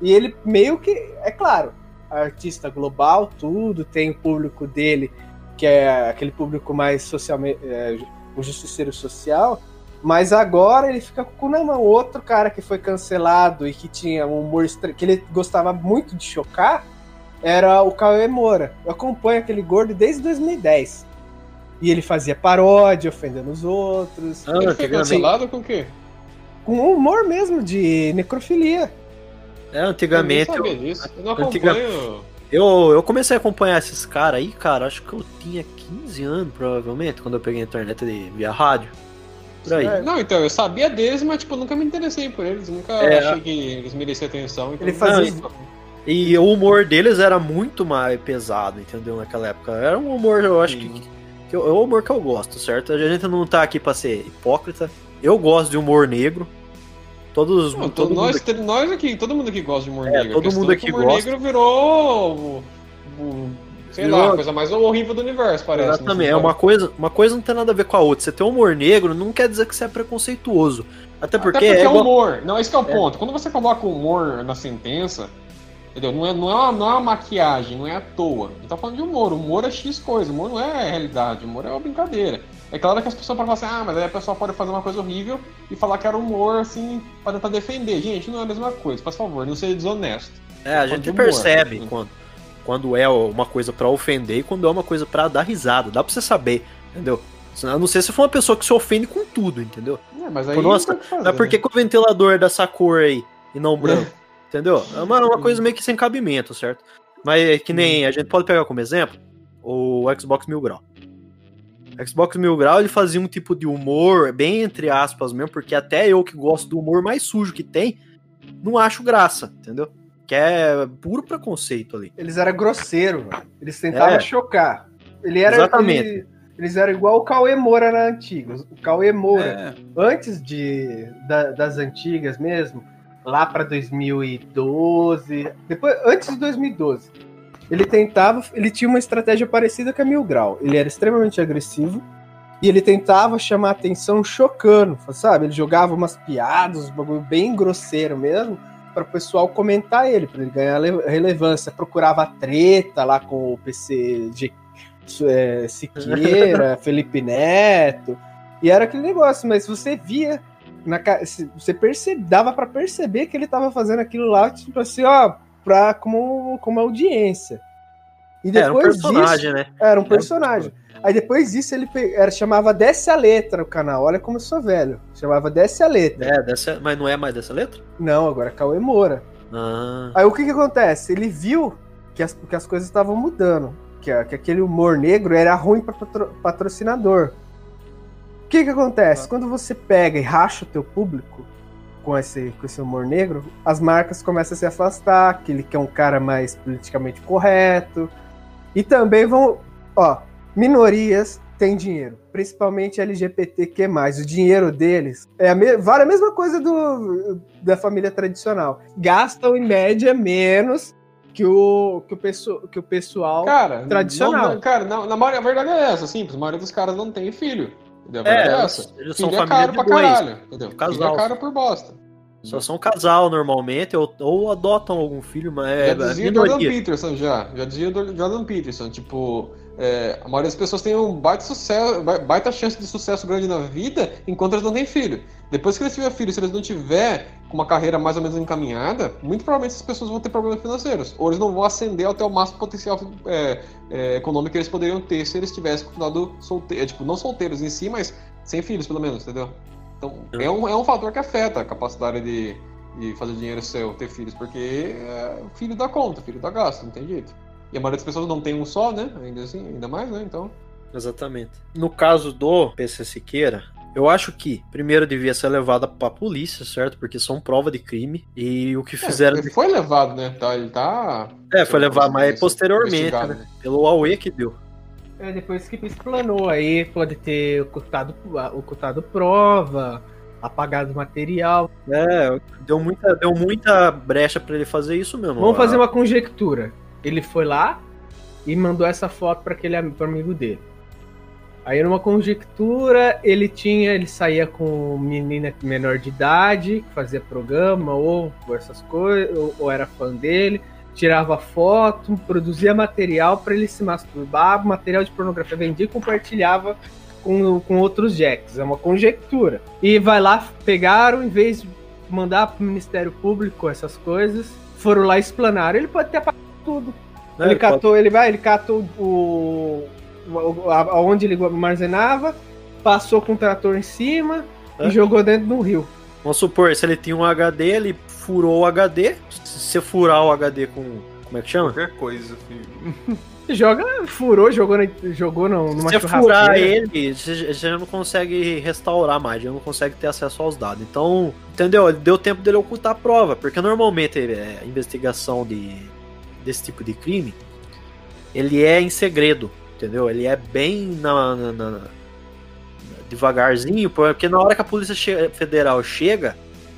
E ele meio que, é claro, artista global, tudo, tem o público dele, que é aquele público mais socialmente. É, o justiceiro social. Mas agora ele fica com o cu na mão. Outro cara que foi cancelado e que tinha um humor que ele gostava muito de chocar era o Cauê Moura. Eu acompanho aquele gordo desde 2010. E ele fazia paródia, ofendendo os outros. Ah, Ele foi antigamente, cancelado com o quê? Com um humor mesmo de necrofilia. é, antigamente eu, eu, nem sabia disso. eu não Antiga- acompanho. eu, eu comecei a acompanhar esses caras aí, cara, acho que eu tinha 15 anos, provavelmente, quando eu peguei a internet de, via rádio. Por aí. Não, então, eu sabia deles, mas tipo, nunca me interessei por eles. Nunca É. achei que eles mereciam atenção. Então Ele fazia- não, E o humor deles era muito mais pesado, entendeu? Naquela época. Era um humor, eu acho que, Sim. que eu- é o humor que eu gosto, certo? A gente não tá aqui pra ser hipócrita. Eu gosto de humor negro. Todos, Não, todo nós, mundo aqui- nós aqui, todo mundo aqui gosta de humor É, negro. Todo mundo é aqui o humor gosta. negro virou. sei Virou- lá, a coisa mais horrível do universo, parece. né? Exatamente, é uma coisa, uma coisa não tem nada a ver com a outra. Você ter humor negro não quer dizer que você é preconceituoso. Até porque, Até porque é é igual- humor. Não, esse que é o ponto. Quando você coloca humor na sentença, entendeu? Não é, não, é uma, não é uma maquiagem, não é à toa. A gente tá falando de humor. Humor é X coisa. Humor não é realidade. Humor é uma brincadeira. É claro que as pessoas podem falar assim, ah, mas aí a pessoa pode fazer uma coisa horrível e falar que era humor, assim, pra tentar defender. Gente, não é a mesma coisa. Faz favor, não seja desonesto. É, a gente humor. percebe Hum. quando, quando é uma coisa pra ofender e quando é uma coisa pra dar risada. Dá pra você saber, entendeu? A não ser se for uma pessoa que se ofende com tudo, entendeu? É, mas aí Pô, nossa, não tem o que fazer, Mas por que, né? que o ventilador é dessa cor aí e não branco? Entendeu? É uma, uma coisa meio que sem cabimento, certo? Mas é que nem a gente pode pegar como exemplo o Xbox Mil Grau. O Xbox Mil Grau ele fazia um tipo de humor, bem entre aspas mesmo, porque até eu que gosto do humor mais sujo que tem, não acho graça, entendeu? Que é puro preconceito ali. Eles eram grosseiros, mano. Eles tentavam É. chocar. Ele era, Exatamente. ele- eles eram igual o Cauê Moura na antiga. O Cauê Moura, É, antes de, da- das antigas mesmo, lá pra 2012, depois, antes de 2012, ele tentava, ele tinha uma estratégia parecida com a Mil Grau. Ele era extremamente agressivo e ele tentava chamar atenção chocando, sabe? Ele jogava umas piadas, um bagulho bem grosseiro mesmo, para o pessoal comentar ele, para ele ganhar le- relevância. Procurava treta lá com o PC de é, Siqueira, Felipe Neto. E era aquele negócio, mas você via na, você percebe, dava pra perceber que ele tava fazendo aquilo lá, tipo assim, ó, pra, como, como audiência. E É, era um depois personagem, né? disso, era um personagem. Aí depois disso ele era, chamava Desce a Letra o canal. Olha como eu sou velho. Chamava Desce a Letra. É, dessa, mas não é mais dessa letra? Não, agora é Cauê Moura. Ah, Aí o que que acontece? Ele viu que as, que as coisas estavam mudando. Que, a- que aquele humor negro era ruim para patrocinador. O que que acontece? Quando você pega e racha o teu público com esse, com esse humor negro, as marcas começam a se afastar, que ele quer um cara mais politicamente correto. E também vão, ó, minorias têm dinheiro, principalmente LGBTQ+. O dinheiro deles é a, me, vale a mesma coisa do, da família tradicional. Gastam em média menos que o, que o, pesso, que o pessoal Cara, tradicional. não- cara, na maioria, a verdade é essa, simples. A maioria dos caras não tem filho. A É, é, essa. eles são é família caro de pra bois. caralho. Entendeu? Casal. É caro por bosta. só são casal normalmente, ou, ou adotam algum filho, mas é, já é dizia Jordan minoria. Peterson, já. Já dizia Jordan Peterson. Tipo, é, a maioria das pessoas tem um baita, sucesso, ba- baita chance de sucesso grande na vida enquanto eles não têm filho. Depois que eles tiverem filho, se eles não tiver uma carreira mais ou menos encaminhada, muito provavelmente essas pessoas vão ter problemas financeiros. Ou eles não vão ascender até o máximo potencial é, é, econômico que eles poderiam ter se eles tivessem continuado solteiros. Tipo, não solteiros em si, mas sem filhos, pelo menos, entendeu? Então, é um, é um fator que afeta a capacidade de, de fazer dinheiro seu, ter filhos, porque é, filho dá conta, filho dá gasto, não tem jeito. E a maioria das pessoas não tem um só, né? Ainda assim, ainda mais, né? Então. Exatamente. No caso do PC Siqueira, eu acho que primeiro devia ser levada pra polícia, certo? Porque são prova de crime. E o que fizeram. Ele foi levado, né? Tá, ele tá. É, foi levar, mas Investigado, posteriormente, né? Pelo Huawei que deu. É, depois que explanou, aí pode ter ocultado, ocultado prova, apagado material. É, deu muita, deu muita brecha pra ele fazer isso mesmo. Vamos fazer uma conjectura. Ele foi lá e mandou essa foto para aquele pro amigo dele. Aí numa conjectura, ele tinha, ele saía com menina menor de idade, fazia programa ou essas coisas, ou, ou era fã dele, tirava foto, produzia material para ele se masturbar, material de pornografia vendia e compartilhava com, com outros jacks. É uma conjectura. E vai lá, pegaram, em vez de mandar pro Ministério Público essas coisas, foram lá e explanaram. Ele pode ter tudo. né, ele ele pode- catou, ele vai, ele catou o, o aonde ele armazenava, passou com o trator em cima É. e jogou dentro do rio. Vamos supor, se ele tinha um HD, ele furou o HD. Se você furar o HD com. Como é que chama? Qualquer coisa, filho. Joga, furou, jogou, na, jogou no, numa Se você furar ele, você já não consegue restaurar mais, já não consegue ter acesso aos dados. Então, entendeu? Ele deu tempo dele ocultar a prova, porque normalmente é, investigação de, desse tipo de crime, ele é em segredo, entendeu? Ele é bem na, na- na- devagarzinho, porque na hora que a polícia che- federal chega,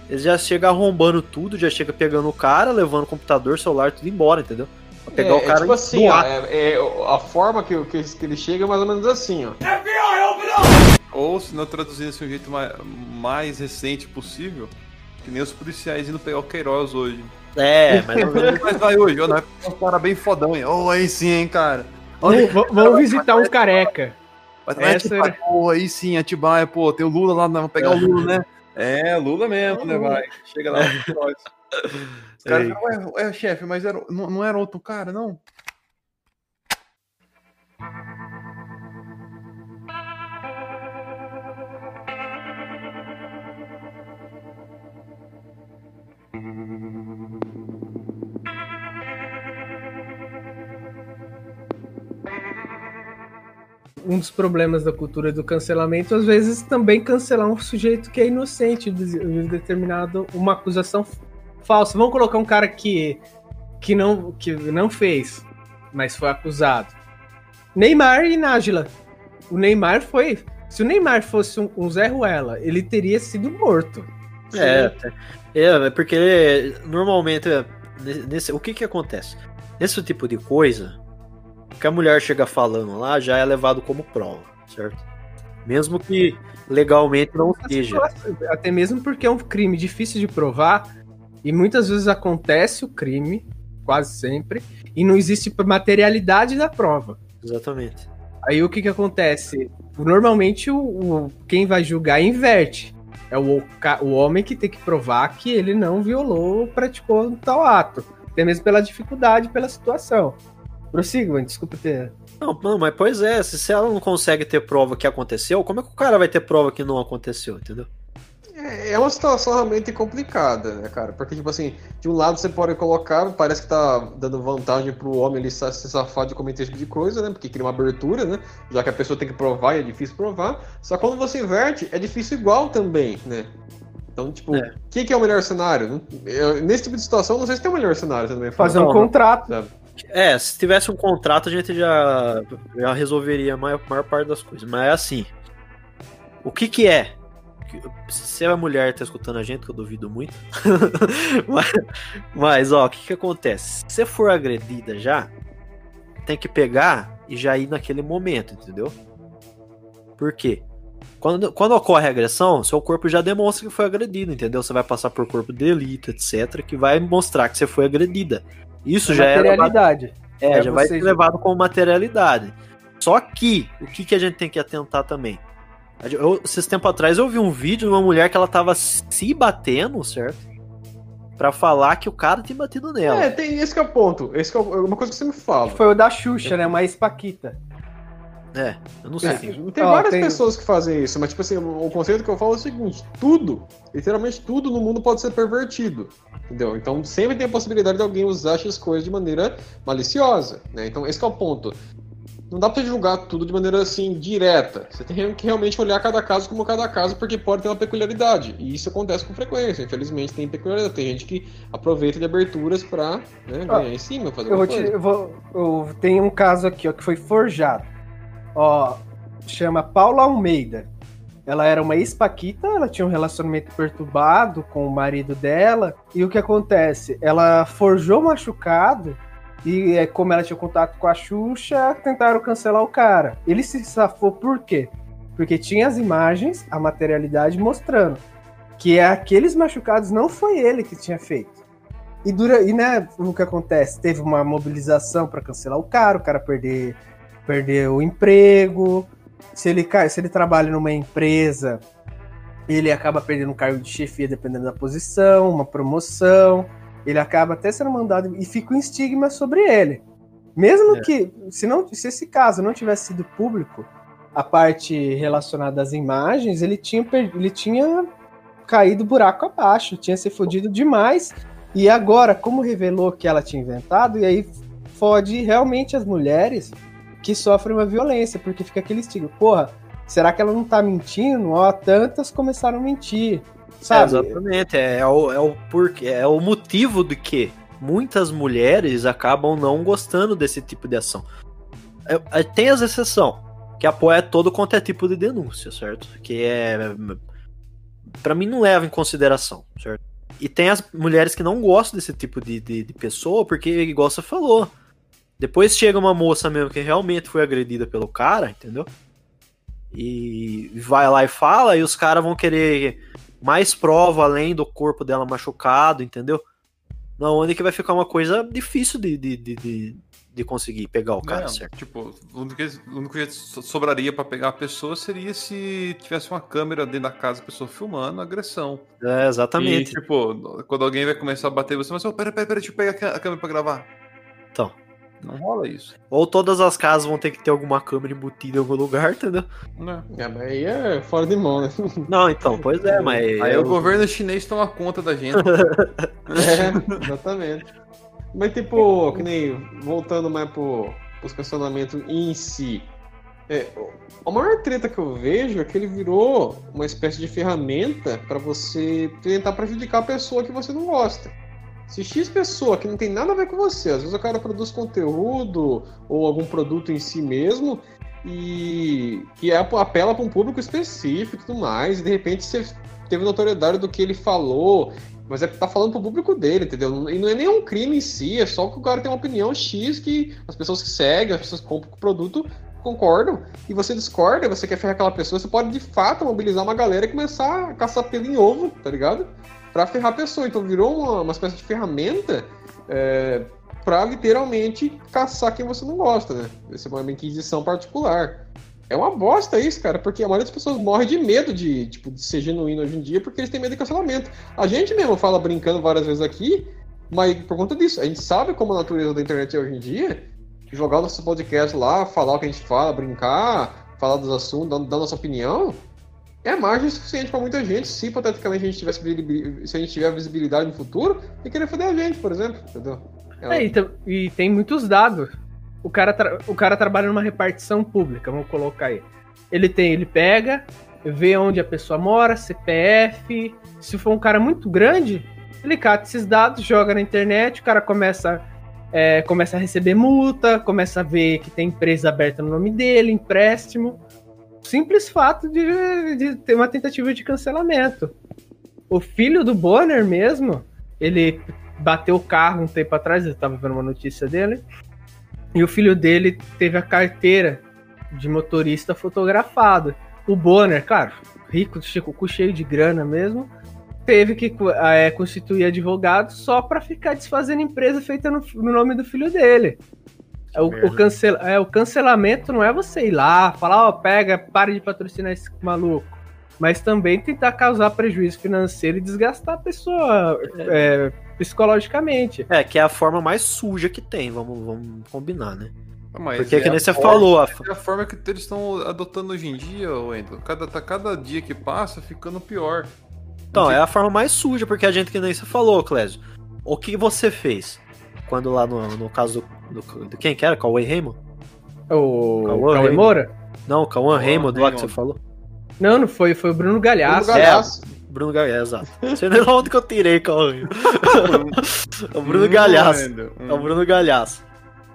eles já chega arrombando tudo, já chega pegando o cara, levando o computador, celular, tudo embora, entendeu? Pra pegar é, o cara é tipo e assim, ó, é, é, a forma que, que, que ele chega é mais ou menos assim, ó. Ou, se não traduzindo assim, um jeito mais, mais recente possível, que nem os policiais indo pegar o Queiroz hoje. É, menos. Mas vai hoje, ó, nós é um cara bem fodão, hein? Ô, aí sim, hein, cara. Vamos, vamos- vamos visitar um careca. Vai vai Essa Atibaia, pô, aí sim, Atibaia, pô, tem o Lula lá, vamos pegar o Lula, né? É, Lula mesmo, né, vai. Chega lá. Os caras ué, chefe, mas era, não, não era outro cara, não? Um dos problemas da cultura do cancelamento, às vezes, também cancelar um sujeito que é inocente de de determinado uma acusação falsa. Vamos colocar um cara que, que, não, que não fez, mas foi acusado. Neymar e Nájila. O Neymar foi. Se o Neymar fosse um, um Zé Ruela, ele teria sido morto. É, é, é porque normalmente é, ne- nesse, o que que acontece? Nesse tipo de coisa, o que a mulher chega falando lá já é levado como prova, certo? Mesmo que legalmente não seja. Até mesmo porque é um crime difícil de provar e muitas vezes acontece o crime, quase sempre, e não existe materialidade da prova. Exatamente. Aí o que que acontece? Normalmente o, o- quem vai julgar inverte. É o, o homem que tem que provar que ele não violou ou praticou tal ato. Até mesmo pela dificuldade, pela situação. Prossiga, mano, desculpa ter. Não, não, mas pois é, se ela não consegue ter prova que aconteceu, como é que o cara vai ter prova que não aconteceu, entendeu? É é uma situação realmente complicada, né, cara? Porque, tipo assim, de um lado você pode colocar, parece que tá dando vantagem pro homem ali sa- se safar de cometer esse tipo de coisa, né? Porque cria uma abertura, né? Já que a pessoa tem que provar e é difícil provar. Só que quando você inverte, é difícil igual também, né? Então, tipo, o É. que, que é o melhor cenário? Eu- nesse tipo de situação, não sei se tem o melhor cenário você também. Fazer um contrato. Sabe? É, se tivesse um contrato, a gente já, já resolveria a maior, maior parte das coisas. Mas é assim. O que que é? Se a mulher tá escutando a gente, que eu duvido muito. mas, mas, ó, o que que acontece? Se você for agredida já, tem que pegar e já ir naquele momento, entendeu? Por quê? Quando, quando ocorre a agressão, seu corpo já demonstra que foi agredido, entendeu? Você vai passar por corpo de delito, etc., que vai mostrar que você foi agredida. Isso já é materialidade. é, É, já vai ser levado como materialidade. Só que, o que, que a gente tem que atentar também? Eu, esses tempos atrás eu vi um vídeo de uma mulher que ela tava se batendo, certo? Pra falar que o cara tinha batido nela. É, tem esse que é o ponto. Esse que é o- uma coisa que você me fala. Foi o da Xuxa, né? Uma ex-paquita. É, eu não sei. É, tem Ó, várias tem- pessoas que fazem isso, mas tipo assim, o o conceito que eu falo é o seguinte: tudo, literalmente tudo no mundo pode ser pervertido. Entendeu? Então sempre tem a possibilidade de alguém usar essas coisas de maneira maliciosa. Né? Então esse que é o ponto. Não dá pra julgar tudo de maneira assim direta. Você tem que realmente olhar cada caso como cada caso, porque pode ter uma peculiaridade. E isso acontece com frequência. Infelizmente tem peculiaridade. Tem gente que aproveita de aberturas pra né, Ó, ganhar em cima, fazer Eu vou te, eu vou, eu tenho um caso aqui, ó, que foi forjado. Ó, chama Paula Almeida. Ela era uma ex-paquita, ela tinha um relacionamento perturbado com o marido dela. E o que acontece? Ela forjou machucado e é, como ela tinha contato com a Xuxa, tentaram cancelar o cara. Ele se safou por quê? Porque tinha as imagens, a materialidade mostrando que aqueles machucados não foi ele que tinha feito. E, dura, e né, o que acontece? Teve uma mobilização para cancelar o cara, o cara perder, perder o emprego. Se ele, se ele trabalha numa empresa, ele acaba perdendo um cargo de chefia dependendo da posição, uma promoção. Ele acaba até sendo mandado e fica um estigma sobre ele. Mesmo É. que, se, não, se esse caso não tivesse sido público, a parte relacionada às imagens, ele tinha, ele tinha caído buraco abaixo, tinha se fodido demais. E agora, como revelou que ela tinha inventado, e aí fode realmente as mulheres que sofrem uma violência, porque fica aquele estigma. Porra, será que ela não tá mentindo? Ó, tantas começaram a mentir. É, Sabe? exatamente, é, é o, é o porquê, é o motivo de que muitas mulheres acabam não gostando desse tipo de ação. É, é, tem as exceções, que apoia todo quanto é tipo de denúncia, certo? Que é. Pra mim não leva em consideração, certo? E tem as mulheres que não gostam desse tipo de, de, de pessoa, porque, igual você falou, depois chega uma moça mesmo que realmente foi agredida pelo cara, entendeu? E vai lá e fala, e os caras vão querer mais prova além do corpo dela machucado, entendeu? Na onde que vai ficar uma coisa difícil de, de, de, de, de conseguir pegar o cara, certo? Tipo, o único, o único jeito que so- sobraria pra pegar a pessoa seria se tivesse uma câmera dentro da casa, a pessoa filmando a agressão. É, E, exatamente. tipo, quando alguém vai começar a bater, você vai oh, pera, pera, pera, deixa eu pegar a câmera pra gravar. Então. Não rola isso. Ou todas as casas vão ter que ter alguma câmera embutida em algum lugar, entendeu? Né? É, mas aí é fora de mão, né? Não, então, pois é, mas. Aí eu- o governo chinês toma conta da gente. É, exatamente. Mas tipo, que nem voltando mais pro, pros questionamentos em si. É, a maior treta que eu vejo é que ele virou uma espécie de ferramenta para você tentar prejudicar a pessoa que você não gosta. Se X pessoa que não tem nada a ver com você, às vezes o cara produz conteúdo ou algum produto em si mesmo e que é, apela para um público específico e tudo mais, e de repente você teve notoriedade do que ele falou, mas é que tá falando pro público dele, entendeu? E não é nem um crime em si, é só que o cara tem uma opinião X que as pessoas que seguem, as pessoas que compram o produto concordam, e você discorda, você quer ferrar aquela pessoa, você pode de fato mobilizar uma galera e começar a caçar pelo em ovo, tá ligado? Pra ferrar a pessoa. Então virou uma, uma espécie de ferramenta é, pra literalmente caçar quem você não gosta, né? Essa é uma inquisição particular. É uma bosta isso, cara, porque a maioria das pessoas morre de medo de, tipo, de ser genuíno hoje em dia porque eles têm medo de cancelamento. A gente mesmo fala brincando várias vezes aqui, mas por conta disso, a gente sabe como a natureza da internet é hoje em dia, jogar o nosso podcast lá, falar o que a gente fala, brincar, falar dos assuntos, dar, dar nossa opinião, é margem suficiente para muita gente, se hipoteticamente a gente tivesse se a gente tiver visibilidade no futuro, e querer foder a gente, por exemplo, entendeu? É, é e, e, tem muitos dados. O cara, o cara trabalha numa repartição pública, vamos colocar aí. Ele tem, ele pega, vê onde a pessoa mora, CPF. Se for um cara muito grande, ele cata esses dados, joga na internet, o cara começa, é, começa a receber multa, começa a ver que tem empresa aberta no nome dele, empréstimo simples fato de, de ter uma tentativa de cancelamento. O filho do Bonner mesmo, ele bateu o carro um tempo atrás, eu tava vendo uma notícia dele, e o filho dele teve a carteira de motorista fotografada. O Bonner, claro, rico, com cheio de grana mesmo, teve que é, constituir advogado só para ficar desfazendo empresa feita no, no nome do filho dele. O, o, cancel, é, o cancelamento não é você ir lá, falar, ó, oh, pega, pare de patrocinar esse maluco. Mas também tentar causar prejuízo financeiro e desgastar a pessoa é. É, psicologicamente. É, que é a forma mais suja que tem, vamos, vamos combinar, né? Mas Porque é que nem você forma, falou. A... É a forma que eles estão adotando hoje em dia, Wendel. Cada, tá cada dia que passa ficando pior. Então, é a forma mais suja, porque a gente que nem você falou, Clésio. O que você fez? Quando lá no, no caso do, do, do Quem que era? Cauê Raymond? O Cauê Moura? Não, o Cauã Raymond, lá que você falou. Não, não foi, foi o Bruno Galhaço. Bruno Galhaço. É, Bruno Galhaço, exato. Você nem onde que eu tirei, Cauê. o Bruno Galhaço. É o Bruno Galhaço.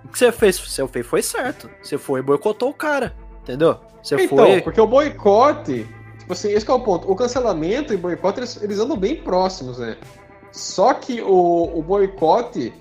O que você fez? Você fez foi certo. Você foi e boicotou o cara. Entendeu? Você então, foi. Porque o boicote. Tipo assim, esse é o ponto. O cancelamento e boicote, eles, eles andam bem próximos, né? Só que o, o boicote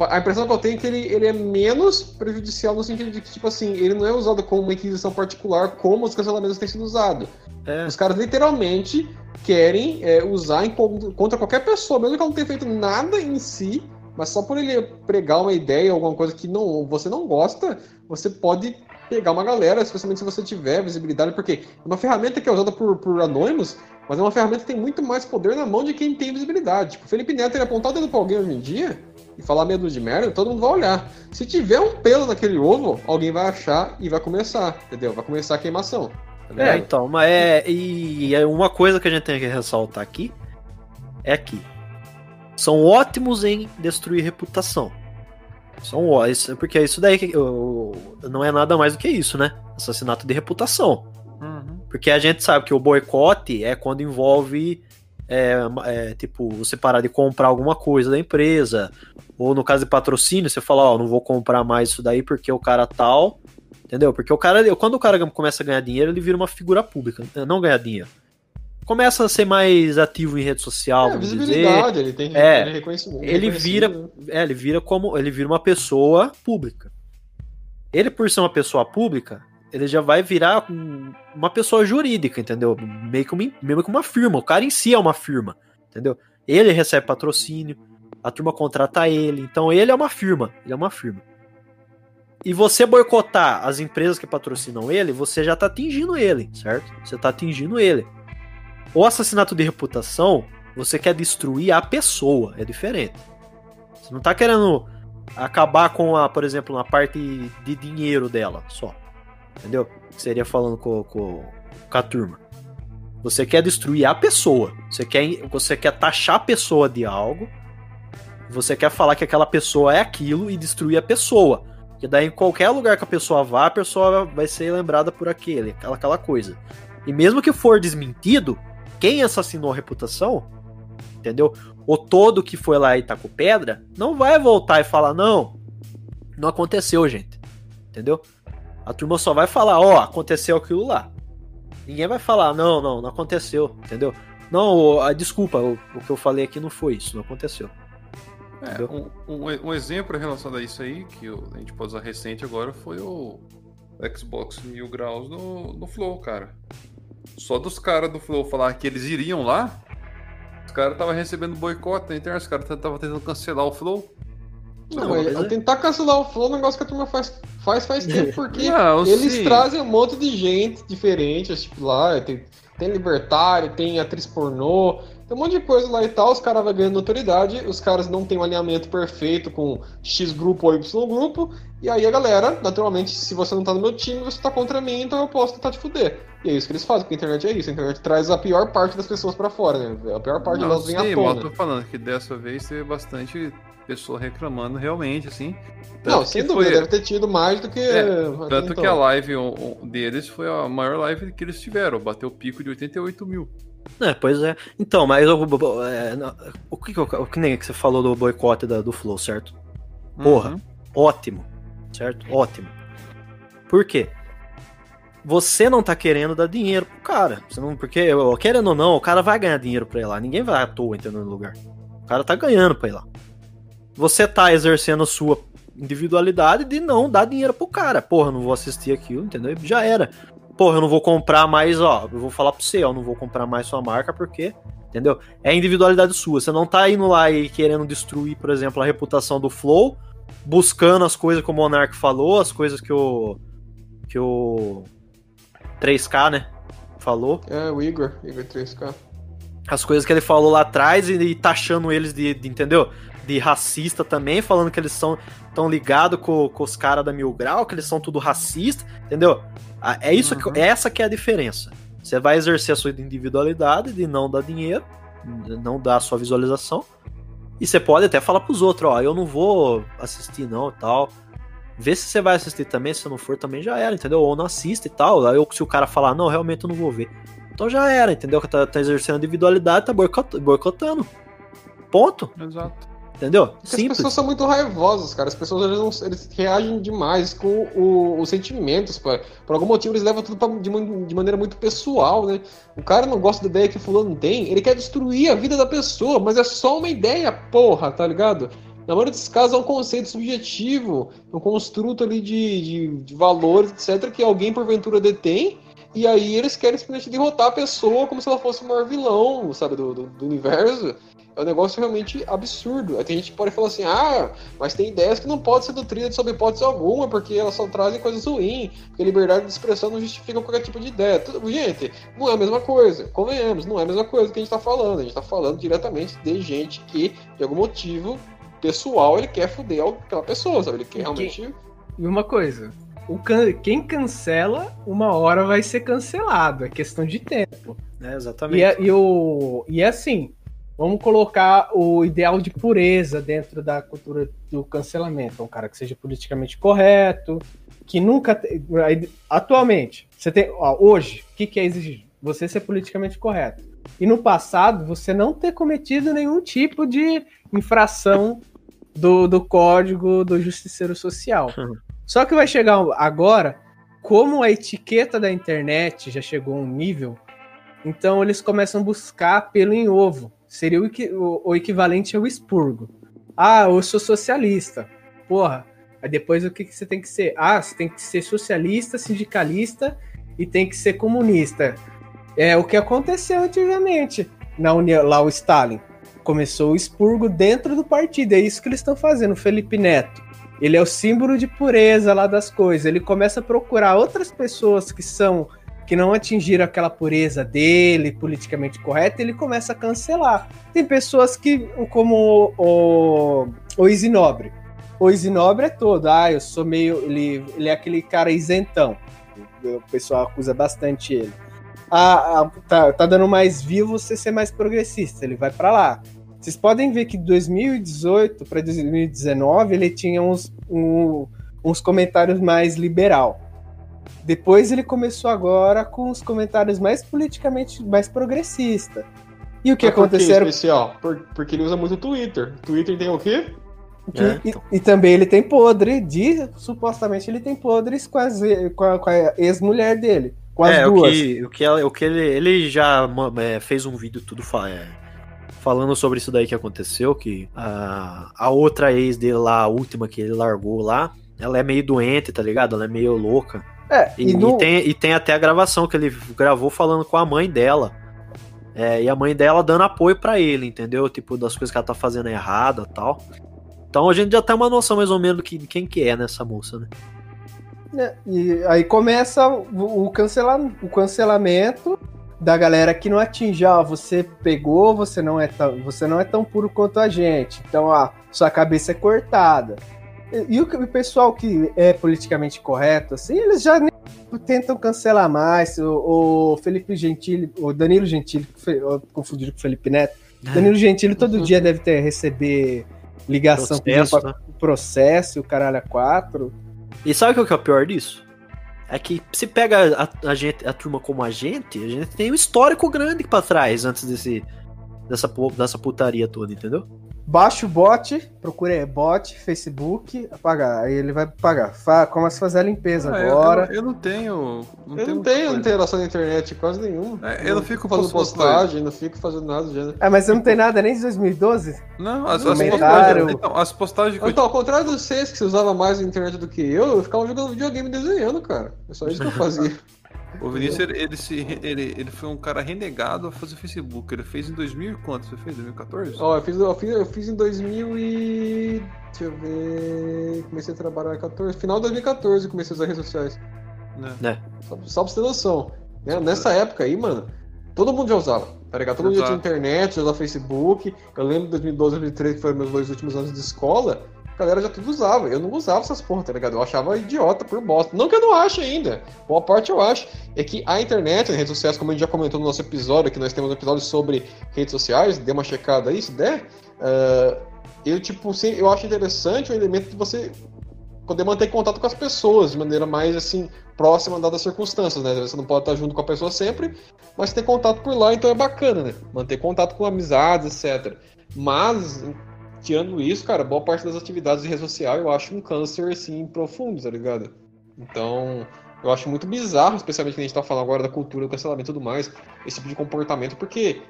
a impressão que eu tenho é que ele, ele é menos prejudicial no sentido de que, tipo assim, ele não é usado como uma inquisição particular como os cancelamentos têm sido usados. É. Os caras literalmente querem é, usar em, contra qualquer pessoa, mesmo que ela não tenha feito nada em si, mas só por ele pregar uma ideia, alguma coisa que não, você não gosta, você pode pegar uma galera, especialmente se você tiver visibilidade, porque é uma ferramenta que é usada por, por anônimos, mas é uma ferramenta que tem muito mais poder na mão de quem tem visibilidade. Tipo, o Felipe Neto ele apontar o dedo pra alguém hoje em dia e falar medo de merda, todo mundo vai olhar. Se tiver um pelo naquele ovo, alguém vai achar e vai começar, entendeu? Vai começar a queimação. Tá é, então, mas é. E é uma coisa que a gente tem que ressaltar aqui é que são ótimos em destruir reputação. São ótimos, porque isso daí não é nada mais do que isso, né? Assassinato de reputação. Uhum. Porque a gente sabe que o boicote é quando envolve é, é, tipo, você parar de comprar alguma coisa da empresa, ou no caso de patrocínio, você fala, ó, oh, não vou comprar mais isso daí porque o cara tal, entendeu? Porque o cara, quando o cara começa a ganhar dinheiro, ele vira uma figura pública, né? não ganha dinheiro. Começa a ser mais ativo em rede social, é, vamos dizer. Ele tem é, reconhecimento. Ele vira, é, ele vira como, ele vira uma pessoa pública. Ele por ser uma pessoa pública, ele já vai virar uma pessoa jurídica, entendeu? Meio que, uma, meio que uma firma. O cara em si é uma firma, entendeu? Ele recebe patrocínio, a turma contrata ele, então ele é uma firma, ele é uma firma. E você boicotar as empresas que patrocinam ele, você já tá atingindo ele, certo? Você tá atingindo ele. O assassinato de reputação, você quer destruir a pessoa, é diferente. Você não tá querendo acabar com a, por exemplo, na parte de dinheiro dela só. Entendeu? Seria falando com, com, com a turma. Você quer destruir a pessoa. Você quer, você quer taxar a pessoa de algo. Você quer falar que aquela pessoa é aquilo e destruir a pessoa. Que daí em qualquer lugar que a pessoa vá, a pessoa vai ser lembrada por aquele, aquela, aquela coisa. E mesmo que for desmentido, quem assassinou a reputação, entendeu? O todo que foi lá e tá com pedra, não vai voltar e falar, não, não aconteceu, gente. Entendeu? A turma só vai falar, ó, oh, aconteceu aquilo lá. Ninguém vai falar, não, não, não aconteceu, entendeu? Não, a, desculpa, o, o que eu falei aqui não foi isso, não aconteceu. É, um, um, um, exemplo relacionado a isso aí, que a gente pode usar recente agora, foi o Xbox Mil Graus no, no Flow, cara. Só dos caras do Flow falar que eles iriam lá, os caras estavam recebendo boicote na internet, os caras estavam tentando cancelar o Flow. Não, é, é- tentar cancelar o Flow é um negócio que a turma faz faz, faz tempo, porque Não, eles sim. trazem um monte de gente diferente, tipo lá, tem, tem libertário, tem atriz pornô, tem um monte de coisa lá e tal, os caras vão ganhando notoriedade, os caras não têm um alinhamento perfeito com X grupo ou Y grupo, e aí a galera, naturalmente, se você não tá no meu time, você tá contra mim, então eu posso tentar te fuder. E é isso que eles fazem, porque a internet é isso, a internet traz a pior parte das pessoas pra fora, né? A pior parte Não, delas vem à tona. eu tô falando que dessa vez teve bastante pessoa reclamando realmente, assim. Não, Tanto sem que dúvida, foi- deve ter tido mais do que. É, até Tanto então. que a live deles foi a maior live que eles tiveram, bateu o pico de 88 mil. É, pois é. Então, mas o, o- é, o que, o que nem que você falou do boicote da- do Flow, certo? Porra. Uhum. Ótimo, certo? Ótimo. Por quê? Você não tá querendo dar dinheiro pro cara. Você não, porque, querendo ou não, o cara vai ganhar dinheiro pra ir lá. Ninguém vai à toa entendeu, no lugar. O cara tá ganhando pra ir lá. Você tá exercendo a sua individualidade de não dar dinheiro pro cara. Porra, não vou assistir aquilo, entendeu? Já era. Porra, eu não vou comprar mais, ó. Eu vou falar pra você, ó. Eu não vou comprar mais sua marca porque. Entendeu? É individualidade sua. Você não tá indo lá e querendo destruir, por exemplo, a reputação do Flow buscando as coisas que o Monark falou, as coisas que o. que o. 3K, né? Falou. É, o Igor, Igor 3K. As coisas que ele falou lá atrás e, e taxando eles de, de, entendeu? De racista também, falando que eles são tão ligados com, com os caras da Mil Grau, que eles são tudo racista, entendeu? É isso Uhum. que, essa que é a diferença. Você vai exercer a sua individualidade de não dar dinheiro, não dar a sua visualização. E você pode até falar pros outros, ó, eu não vou assistir não e tal. Vê se você vai assistir também, se não for também já era, entendeu? Ou não assiste e tal. Aí se o cara falar, não, realmente eu não vou ver. Então já era, entendeu? Que tá, tá exercendo a individualidade, tá boicot- boicotando. Ponto, Exato. Entendeu? Porque as Simples. pessoas são muito raivosas, cara. As pessoas não- eles reagem demais com o- os sentimentos. pô. Por algum motivo eles levam tudo pra- de, de maneira muito pessoal, né? O cara não gosta da ideia que o fulano tem, ele quer destruir a vida da pessoa, mas é só uma ideia, porra, tá ligado? Na maioria desses casos é um conceito subjetivo, um construto ali de, de, de valores, etc., que alguém porventura detém, e aí eles querem simplesmente derrotar a pessoa como se ela fosse o maior vilão, sabe, do, do, do universo. É um negócio realmente absurdo. Aí tem gente que pode falar assim, ah, mas tem ideias que não podem ser nutridas sob hipótese alguma, porque elas só trazem coisas ruins, porque liberdade de expressão não justifica qualquer tipo de ideia. Tudo- Gente, não é a mesma coisa. Convenhamos, não é a mesma coisa que a gente tá falando. A gente tá falando diretamente de gente que, de algum motivo pessoal, ele quer foder aquela pessoa, sabe? Ele quer realmente. E uma coisa, o can- quem cancela, uma hora vai ser cancelado. É questão de tempo. É, exatamente. E, é- e, o, e é assim, vamos colocar o ideal de pureza dentro da cultura do cancelamento. Um cara que seja politicamente correto, que nunca. Atualmente, você tem. ó, hoje, o que, que é exigido? Você ser politicamente correto. E no passado, você não ter cometido nenhum tipo de infração do, do código do justiceiro social. Uhum. Só que vai chegar agora, como a etiqueta da internet já chegou a um nível, então eles começam a buscar pelo em ovo. Seria o, o equivalente ao expurgo. Ah, eu sou socialista. Porra. Aí depois o que, que você tem que ser? Ah, você tem que ser socialista, sindicalista e tem que ser comunista. É o que aconteceu antigamente na União, lá o Stalin. Começou o expurgo dentro do partido. É isso que eles estão fazendo. O Felipe Neto. Ele é o símbolo de pureza lá das coisas. Ele começa a procurar outras pessoas que são que não atingiram aquela pureza dele, politicamente correta, ele começa a cancelar. Tem pessoas que, como o, o Isinobre. O Isinobre é todo, ah, eu sou meio. Ele, ele é aquele cara isentão. O pessoal acusa bastante ele. Ah, ah, tá, tá dando mais view você ser mais progressista, ele vai pra lá. Vocês podem ver que de 2018 para 2019 ele tinha uns, um- uns comentários mais liberal. Depois ele começou agora com os comentários mais politicamente mais progressista. E o que Mas por aconteceu? era- especial? Por- porque ele usa muito o Twitter. Twitter tem o quê? que- É, e- então. e, também ele tem podre de supostamente ele tem podres com, as, com a, com a ex-mulher dele, com as é, duas. o que, o que, ela- o que ele, ele já é, fez um vídeo tudo fa- é, falando sobre isso daí que aconteceu, que a, a outra ex dele lá, a última que ele largou lá, ela é meio doente, tá ligado? Ela é meio louca. É, E, e, no- e tem, e tem até a gravação que ele gravou falando com a mãe dela. É, e a mãe dela dando apoio pra ele, entendeu? Tipo, das coisas que ela tá fazendo errada e tal. Então a gente já tem uma noção mais ou menos de quem que é nessa moça, né? É, e aí começa o, o, cancela, o cancelamento da galera que não atinge, ó, você pegou, você não é tão, você não é tão puro quanto a gente. Então, ó, sua cabeça é cortada. E, o, o, pessoal que é politicamente correto, assim, eles já nem tentam cancelar mais. O, o Felipe Gentili, o Danilo Gentili, confundido com o Felipe Neto. É. Danilo Gentili todo dia deve ter receber ligação processo, com né? processo, o caralho a quatro. E sabe o que é o pior disso? É que se pega a, a, gente, a turma como a gente, a gente tem um histórico grande para trás antes desse, dessa, dessa putaria toda, entendeu? Baixa o bot, procura bot, Facebook, apagar. Aí ele vai pagar. Fa começa a fazer a limpeza ah, agora. Eu, eu, não tenho. Não eu tenho não tenho interação na internet quase nenhuma. É, eu não fico fazendo postagem, não fico fazendo nada do gênero. É, mas você não tem nada nem de 2012? Não, as, as postagens. Então, as postagens que então, ao contrário de vocês que você usava mais a internet do que eu, eu ficava jogando videogame desenhando, cara. É só isso que eu fazia. O Vinícius, ele, ele, se, ele, ele foi um cara renegado a fazer Facebook. Ele fez em 2000 e quanto? Você fez? 2014? Ó, oh, eu, fiz, eu, fiz, eu fiz em 2000 e... Deixa eu ver... Comecei a trabalhar em 14... Final de 2014 comecei a usar redes sociais. Né? Só, só pra você ter noção. Né? Nessa época aí, mano, todo mundo já usava, tá ligado? Todo mundo já tinha internet, já usava Facebook. Eu lembro de 2012, 2013, que foram meus dois últimos anos de escola a galera já tudo usava. Eu não usava essas porra, tá ligado? Eu achava idiota por bosta. Não que eu não ache ainda. Boa parte eu acho. É que a internet, as redes sociais, como a gente já comentou no nosso episódio, que nós temos um episódio sobre redes sociais, dê uma checada aí, se der. Uh, eu, tipo, sim, eu acho interessante o elemento de você poder manter contato com as pessoas de maneira mais, assim, próxima dadas as circunstâncias, né? Você não pode estar junto com a pessoa sempre, mas ter contato por lá, então é bacana, né? Manter contato com amizades, etc. Mas, tirando isso, cara, boa parte das atividades de rede social eu acho um câncer, assim, profundo, tá ligado? Então, eu acho muito bizarro, especialmente que a gente tá falando agora da cultura do cancelamento e tudo mais, esse tipo de comportamento, porque,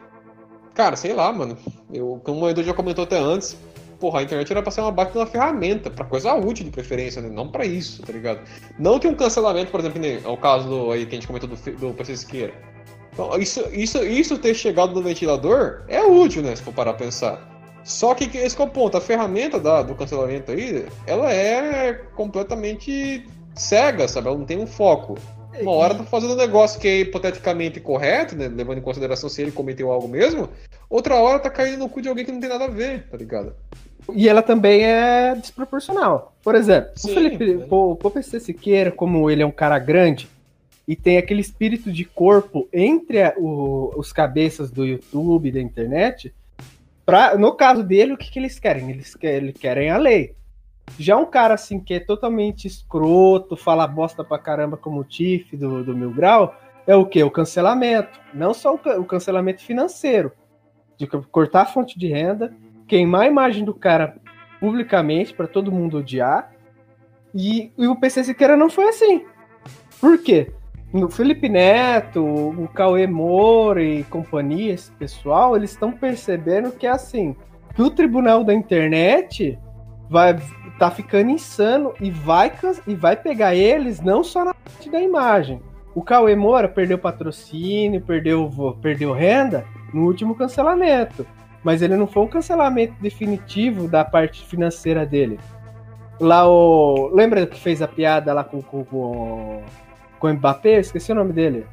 cara, sei lá, mano, eu, como o Edu já comentou até antes, porra, a internet era pra ser uma baita uma ferramenta, pra coisa útil de preferência, né? Não pra isso, tá ligado? Não que um cancelamento, por exemplo, é o caso do, aí que a gente comentou do, do PC Siqueira. Então, isso, isso, isso ter chegado no ventilador é útil, né? Se for parar a pensar. Só que esse é o ponto, a ferramenta da, do cancelamento aí, ela é completamente cega, sabe? Ela não tem um foco. Uma hora tá fazendo um negócio que é hipoteticamente correto, né? Levando em consideração se ele cometeu algo mesmo. Outra hora tá caindo no cu de alguém que não tem nada a ver, tá ligado? E ela também é desproporcional. Por exemplo, Sim, o Felipe, é. o, o PC Siqueira, como ele é um cara grande e tem aquele espírito de corpo entre a, o, os cabeças do YouTube, da internet, Pra, no caso dele, o que, que eles querem? Eles, querem a lei. Já um cara assim que é totalmente escroto, fala bosta pra caramba como o Tiff do, do Mil Grau, é o que? O cancelamento. Não só o, o cancelamento financeiro. De cortar a fonte de renda, queimar a imagem do cara publicamente para todo mundo odiar. E, e o PC Siqueira não foi assim. Por quê? O Felipe Neto, o Cauê Moura e companhia, esse pessoal, eles estão percebendo que é assim, que o tribunal da internet vai tá ficando insano e vai e vai pegar eles não só na parte da imagem. O Cauê Moura perdeu patrocínio, perdeu perdeu renda no último cancelamento, mas ele não foi um cancelamento definitivo da parte financeira dele. Lá o lembra que fez a piada lá com, com, com com o Mbappé, esqueci o nome dele.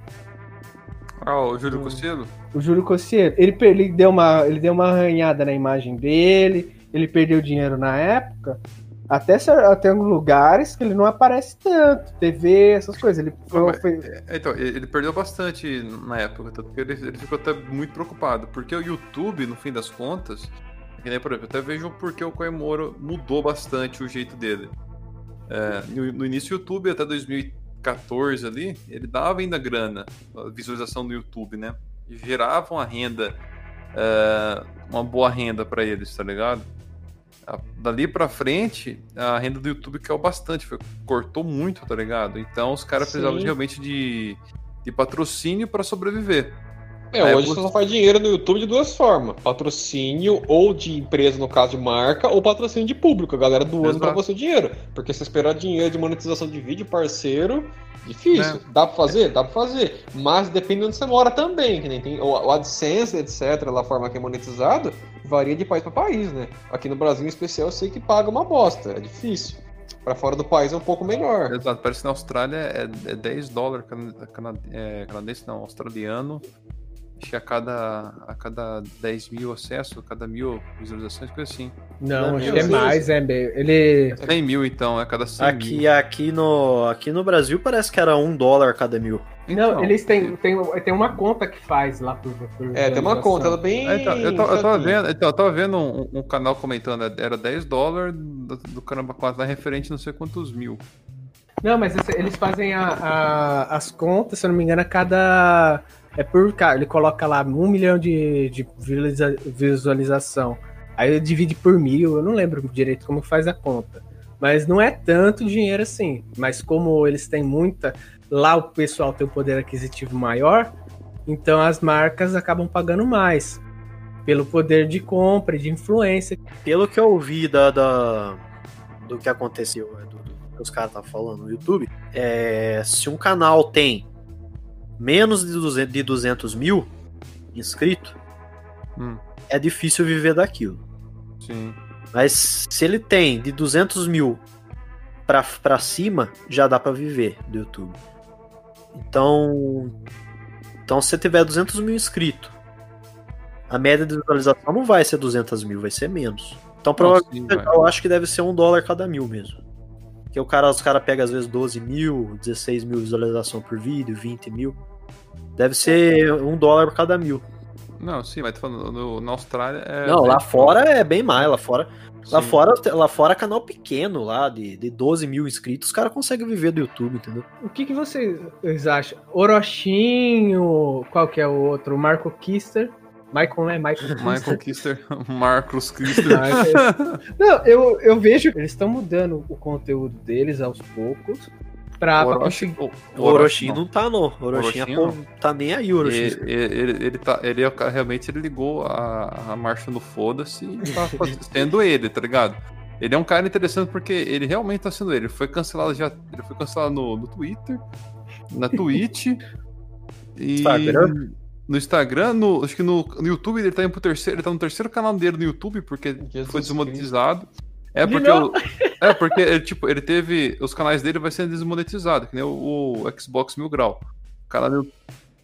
Ah, o Júlio o, Cossielo? O Júlio Cossielo. Ele, ele, deu uma, ele deu uma arranhada na imagem dele, ele perdeu dinheiro na época. Até tem lugares que ele não aparece tanto, TV, essas coisas. Ele foi, foi... É, então, ele perdeu bastante na época, tanto que ele, ele, ficou até muito preocupado, porque o YouTube, no fim das contas, que nem, por exemplo, até vejo porque o Coemoro mudou bastante o jeito dele. É, no, no, início do YouTube, até 2000 14 ali, ele dava ainda grana, visualização do YouTube, né? E gerava uma renda, é, uma boa renda para eles, tá ligado? Dali pra frente, a renda do YouTube caiu bastante, foi, cortou muito, tá ligado? Então os caras precisavam realmente de, de patrocínio para sobreviver. É, É, hoje você só faz dinheiro no YouTube de duas formas: patrocínio ou de empresa, no caso de marca, ou patrocínio de público. A galera doando pra Exato. você o dinheiro. Porque você esperar dinheiro de monetização de vídeo, parceiro, difícil. É. Dá pra fazer? Dá pra fazer. Mas depende de onde você mora também. Que nem tem o, AdSense, etc., lá a forma que é monetizado, varia de país pra país, né? Aqui no Brasil, em especial, eu sei que paga uma bosta. É difícil. Pra fora do país é um pouco melhor. Exato, parece que na Austrália é, é 10 dólares cana- cana- é, canadense, não, australiano. Acho que a cada, a cada 10 mil acessos, a cada mil visualizações, coisa assim. Não, acho que é mais, é. bem- Ele. 100 mil então, é a cada 100 Aqui, mil. aqui, no, aqui no Brasil parece que era um dólar cada mil. Então, não, eles têm, têm, tem uma conta que faz lá por. por É, tem uma conta, ela é bem. Ah, então, eu, tava, eu tava vendo, então, eu tava vendo um, um canal comentando, era 10 dólares do, do caramba 4 lá referente a não sei quantos mil. Não, mas eles fazem a- a- as contas, se eu não me engano, a cada. É por cara. Ele coloca lá um milhão de, de visualiza- visualização. Aí divide por mil, eu não lembro direito como faz a conta. Mas não é tanto dinheiro assim. Mas como eles têm muita. Lá o pessoal tem um poder aquisitivo maior, então as marcas acabam pagando mais. Pelo poder de compra e de influência. Pelo que eu vi da, da- do que aconteceu, é, do, do que os caras estavam falando no YouTube, é, se um canal tem menos de 200, de 200 mil inscritos, Hum. é difícil viver daquilo. Sim. Mas se ele tem de 200 mil pra, pra cima, já dá pra viver do YouTube. Então, então se você tiver 200 mil inscritos, a média de visualização não vai ser 200 mil, vai ser menos. Então, provavelmente, sim, vai. eu acho que deve ser um dólar cada mil mesmo. Porque o cara, os caras pegam às vezes 12 mil, 16 mil visualização por vídeo, 20 mil. Deve ser um dólar por cada mil. Não, sim, mas tô falando, no- na Austrália é. não, lá 10 fora é bem mais. Lá fora Lá fora, lá fora, canal pequeno, lá de, de 12 mil inscritos, os caras conseguem viver do YouTube, entendeu? O que, que vocês acham? Orochinho, qual que é o outro? Marco Kister. Michael, né? Michael Michael Kister, Marcos Kister. Não, eu, eu vejo que eles estão mudando o conteúdo deles aos poucos pra, pra Orochi, conseguir. o, O Orochi não tá, não. O Orochi Orochi é não. tá nem aí, o Orochi. Ele, ele, ele, tá, ele é o realmente ele ligou a, a marcha no foda-se e tá sendo ele, tá ligado? Ele é um cara interessante porque ele realmente tá sendo ele. Ele foi cancelado já. Ele foi cancelado no, no Twitter, na Twitch e. Instagram? No Instagram, no, acho que no, no YouTube ele tá indo pro terceiro. Ele tá no terceiro canal dele no YouTube, porque Jesus foi Cristo. É porque, o- é porque ele, tipo, ele teve. Os canais dele vai sendo desmonetizado, que nem o, o Xbox Mil Grau. O canal dele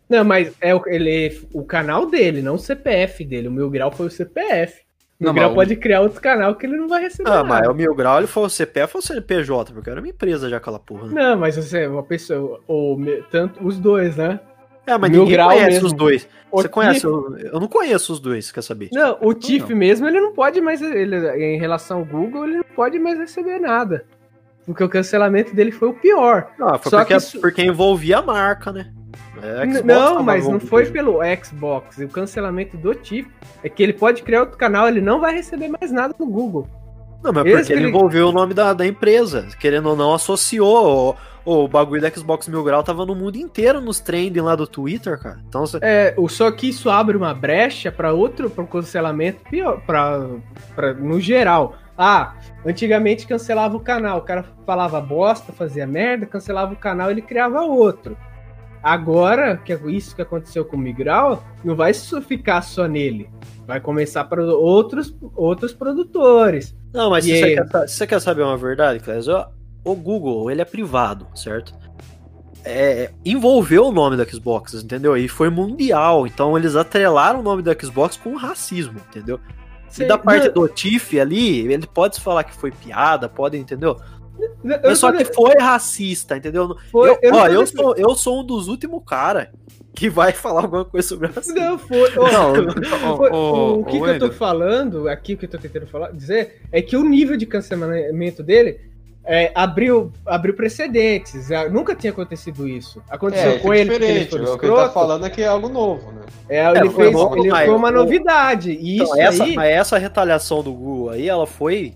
Não, mas é o, ele, o canal dele, não o CPF dele. O Mil Grau foi o CPF. O Mil Não, Grau mas o- pode criar outro canal que ele não vai receber. Ah, nada. mas o Mil Grau, ele foi o CPF ou o CNPJ, porque era uma empresa já aquela porra. Né? Não, mas você, uma pessoa, o, tanto, os dois, né? É, mas Mil ninguém Grau conhece mesmo. os dois. O Você conhece? Tiff- Eu, eu não conheço os dois, quer saber? Não, o Tiff não. mesmo, ele não pode mais, ele, em relação ao Google, ele não pode mais receber nada. Porque o cancelamento dele foi o pior. Não, foi Só porque, que isso- porque envolvia a marca, né? É, Xbox não, mas não foi pelo Xbox. O cancelamento do Tiff é que ele pode criar outro canal, ele não vai receber mais nada no Google. Não, mas Esse porque ele ele- envolveu o nome da, da empresa. Querendo ou não, associou. O, o bagulho da Xbox Mil Grau tava no mundo inteiro nos trending lá do Twitter, cara. Então, você- É, o- só que isso abre uma brecha para outro para cancelamento pior, pra, pra, no geral. Ah, antigamente cancelava o canal, o cara falava bosta, fazia merda, cancelava o canal, ele criava outro. Agora, que é isso que aconteceu com o Migral, não vai ficar só nele. Vai começar para outros, outros produtores. Não, mas se você, quer, se você quer saber uma verdade, Clésio, o Google, ele é privado, certo? É, envolveu o nome da Xbox, entendeu? E foi mundial, então eles atrelaram o nome da Xbox com racismo, entendeu? E da parte do Tiff ali, ele pode falar que foi piada, pode, entendeu? Eu só que foi racista, entendeu? foi- eu, eu não ó, eu, sou, eu sou um dos últimos cara que vai falar alguma coisa sobre racismo. Não, foi. ó, Não, Foi- o que, que eu tô falando aqui, o que eu tô tentando falar, dizer, é que o nível de cancelamento dele é, abriu, abriu precedentes. Ah, Nunca tinha acontecido isso. Aconteceu É, com é ele, ele foi O que ele tá falando é que é algo novo, né? É, ele, É, foi fez, novo, ele foi uma novidade. E Então, isso essa, aí. mas essa retaliação do Google aí, ela foi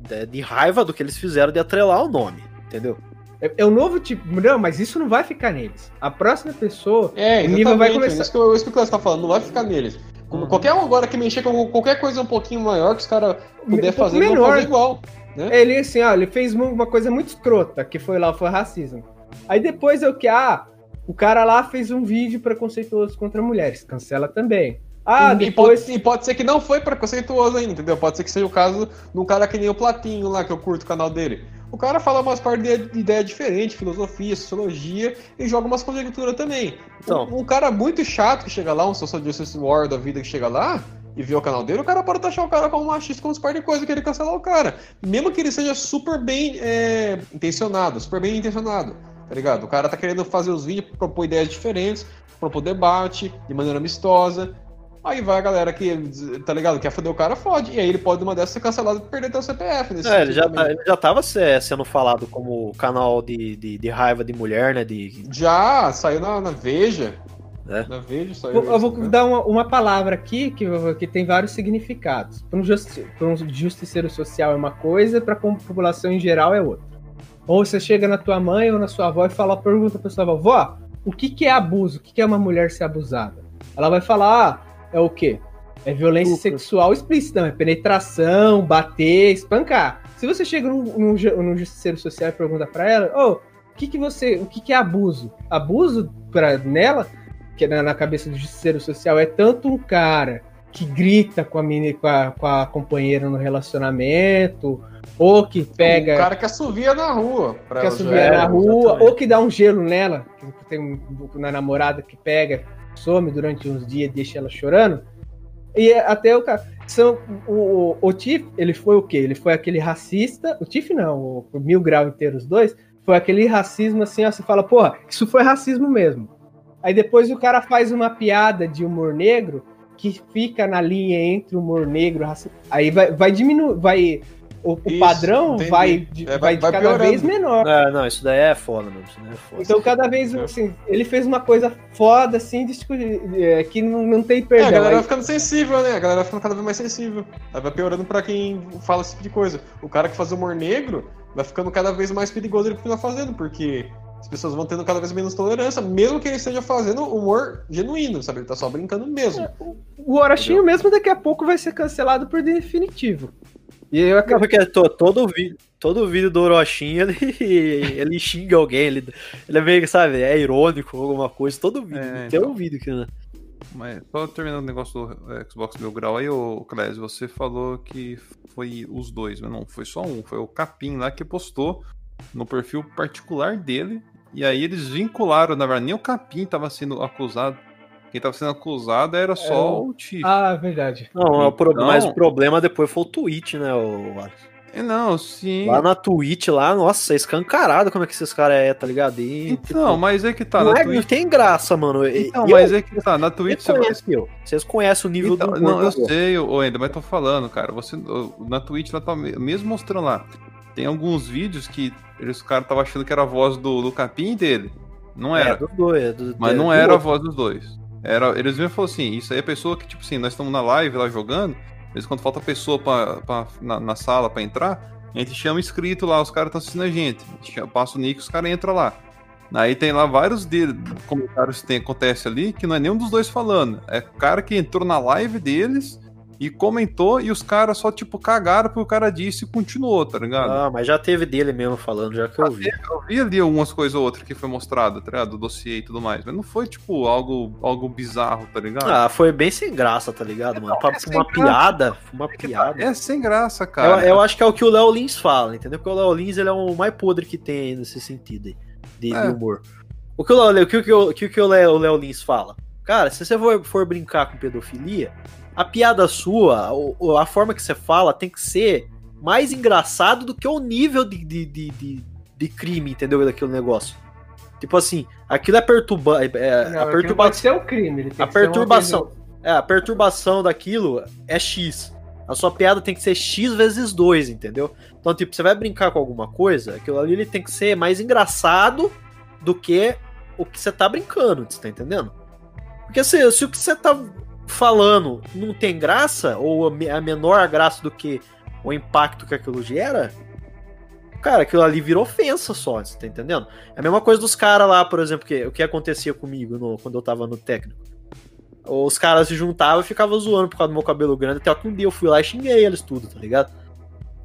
de, de raiva do que eles fizeram de atrelar o nome, entendeu? É, é o novo tipo. Não, mas isso não vai ficar neles. A próxima pessoa, É, o nível vai começar. Isso que, eu- isso que o Cláudio tá falando, não vai ficar neles. Uhum. Qualquer um agora que mexer com qualquer coisa um pouquinho maior que os caras Um puder pouco fazer, eles vão menor. fazer igual. Ele assim, ó, ele fez uma- coisa muito escrota, que foi lá, foi racismo. Aí depois eu que, ah, o cara lá fez um vídeo preconceituoso contra mulheres, cancela também. Ah, e, depois. pode, e pode ser que não foi preconceituoso ainda, entendeu? Pode ser que seja o caso de um cara que nem o Platinho lá, que eu curto o canal dele. O cara fala umas partes de de ideia diferente, filosofia, sociologia, e joga umas conjecturas também. Então. Um, um cara muito chato que chega lá, um social justice war da vida que chega lá, e vê o canal dele, o cara pode taxar o cara como machista, como par de coisa, que ele cancelar o cara. Mesmo que ele seja super bem é, intencionado, super bem intencionado, tá ligado? O cara tá querendo fazer os vídeos, propor ideias diferentes, propor debate, de maneira amistosa. Aí vai a galera que, tá ligado, quer foder o cara, fode. E aí ele pode, uma dessas, ser cancelado e perder até o CPF. Nesse É, ele já, tá- ele já tava se- sendo falado como canal de, de, de raiva de mulher, né? De, Já saiu na, na Veja. É. Saiu. Eu, eu vou né? dar uma, uma palavra aqui que, que tem vários significados. Para um, justi um justiceiro social é uma coisa, para a população em geral é outra. Ou você chega na tua mãe ou na sua avó e fala, pergunta pra sua avó, vó, o que, que é abuso? O que, que é uma mulher ser abusada? Ela vai falar, ah, é o quê? É violência sexual explícita, não, é penetração, bater, espancar. Se você chega num, num, num justiceiro social e pergunta pra ela, ô, o que, que você. O que, que é abuso? Abuso pra, nela, que na, na cabeça do justiceiro social, é tanto um cara que grita com a, mini, com, a, com a companheira no relacionamento, ou que pega. O cara que assovia na rua. que assovia já- na rua, exatamente. ou que dá um gelo nela, que tem um, na namorada que pega, some durante uns dias e deixa ela chorando. E é até o cara. São, o, o, o Tiff, ele foi o quê? Ele foi aquele racista. O Tiff não, o, o Mil Grau inteiro, os dois. Foi aquele racismo assim, ó, você fala, porra, isso foi racismo mesmo. Aí depois o cara faz uma piada de humor negro que fica na linha entre humor negro e racismo. Aí vai, vai diminuir, vai. O, o Isso, padrão entendi. vai, de- É, vai- vai de vai cada piorando. vez menor. É, não, isso daí é foda daí é foda. Então, cada vez, assim, ele fez uma coisa foda, assim, de é, que não, não tem É, a perdão. galera vai ficando sensível, né? A galera vai ficando cada vez mais sensível. Aí vai piorando pra quem fala esse tipo de coisa. O cara que faz humor negro vai ficando cada vez mais perigoso ele continuar fazendo, porque as pessoas vão tendo cada vez menos tolerância, mesmo que ele esteja fazendo humor genuíno, sabe? Ele tá só brincando mesmo. o Orochinho mesmo daqui a pouco vai ser cancelado por definitivo. E eu acredito. porque to- todo vídeo, todo vídeo do Orochinha, ele, ele xinga alguém, ele, ele é meio, sabe, é irônico, alguma coisa, todo vídeo. É, tem então. um vídeo que, né? Mas só terminando o negócio do eh, Xbox Mil Grau aí, ô Clésio, você falou que foi os dois, mas não, foi só um, foi o Capim lá que postou no perfil particular dele, e aí eles vincularam, na verdade, nem o Capim tava sendo acusado, quem tava sendo acusado era só É o- Tiff. Ah, verdade. Não, é o pro- Então- mas o problema depois foi o tweet, né? O, É, não, sim. lá na Twitch, lá, nossa, é escancarado como é que esses caras é, tá ligado? E, Então, mas é que tá, não, na é- não Twitch. tem graça, mano. E- Então, eu- mas é que tá, na Twitch Vocês você vai. conhecem, eu. Vocês conhecem o nível Então, do não, eu humor. sei, ô Ender, mas tô falando, cara. Você, na Twitch, lá tá me- mesmo mostrando lá, tem alguns vídeos que eles, os caras estavam achando que era a voz do, do capim dele. Não É, era. dos dois. é do- mas é não do era a voz dos dois. Era, eles mesmo falaram assim: isso aí é pessoa que, tipo assim, nós estamos na live lá jogando, às vezes quando falta pessoa pra, pra- na, na sala pra entrar, a gente chama inscrito lá, os caras estão assistindo a gente. A gente passa o nick os caras entram lá. Aí tem lá vários de, comentários que tem, acontece ali que não é nenhum dos dois falando. É o cara que entrou na live deles e comentou e os caras só, tipo, cagaram porque o cara disse e continuou, tá ligado? Ah, mas já teve dele mesmo falando, já que eu vi. Eu vi ali algumas coisas ou outras que foi mostrado, tá ligado? Do dossiê e tudo mais. Mas não foi, tipo, algo, algo bizarro, tá ligado? Ah, foi bem sem graça, tá ligado, mano? Pra, é uma piada, uma piada. É sem graça, Eu, cara. eu acho que é o que o Léo Lins fala, entendeu? Porque o Léo Lins ele é o mais podre que tem aí nesse sentido aí, de, de É. humor. O que o Léo, o que, o que, o- que, o Léo Lins fala? Cara, se você for, for brincar com pedofilia, a piada sua, o- o- a forma que você fala tem que ser mais engraçado do que o nível de, de, de, de, crime, entendeu? Daquele negócio. Tipo assim, aquilo é perturba, é, Não, a perturbação. ser um crime. Ele tem A uma perturbação. É, a perturbação daquilo é X. A sua piada tem que ser X vezes 2, entendeu? Então, tipo, você vai brincar com alguma coisa, aquilo ali ele tem que ser mais engraçado do que o que você tá brincando, você tá entendendo? Porque se, se o que você tá falando não tem graça, ou a me- a menor graça do que o impacto que aquilo gera, Cara, aquilo ali virou ofensa só, você tá entendendo? É a mesma coisa dos caras lá, por exemplo, que, o que acontecia comigo no- quando eu tava no técnico. Os caras se juntavam e ficavam zoando por causa do meu cabelo grande, até que um dia eu fui lá e xinguei eles tudo, tá ligado?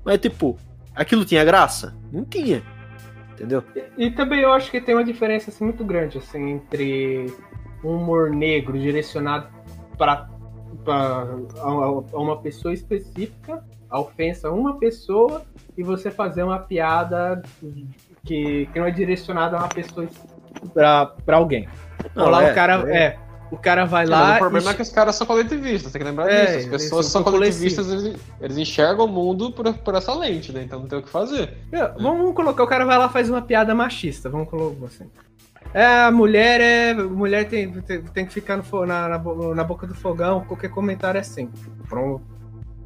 Mas, tipo, aquilo tinha graça? Não tinha. Entendeu? E também eu acho que tem uma diferença assim, muito grande assim, entre um humor negro direcionado para a, uma pessoa específica, a ofensa a uma pessoa, e você fazer uma piada que, que não é direcionada a uma pessoa para alguém. Não, lá é, o cara é. é. o cara vai Mas lá o problema e- é que os caras são coletivistas, tem que lembrar É, disso. As pessoas são são coletivistas, eles, eles enxergam o mundo por, por essa lente, né? Então não tem o que fazer. É, Vamos colocar, o cara vai lá e faz uma piada machista, vamos colocar assim. É, a mulher é. a Mulher tem, tem, tem que ficar no, na, na, na boca do fogão, qualquer comentário é assim. Pronto.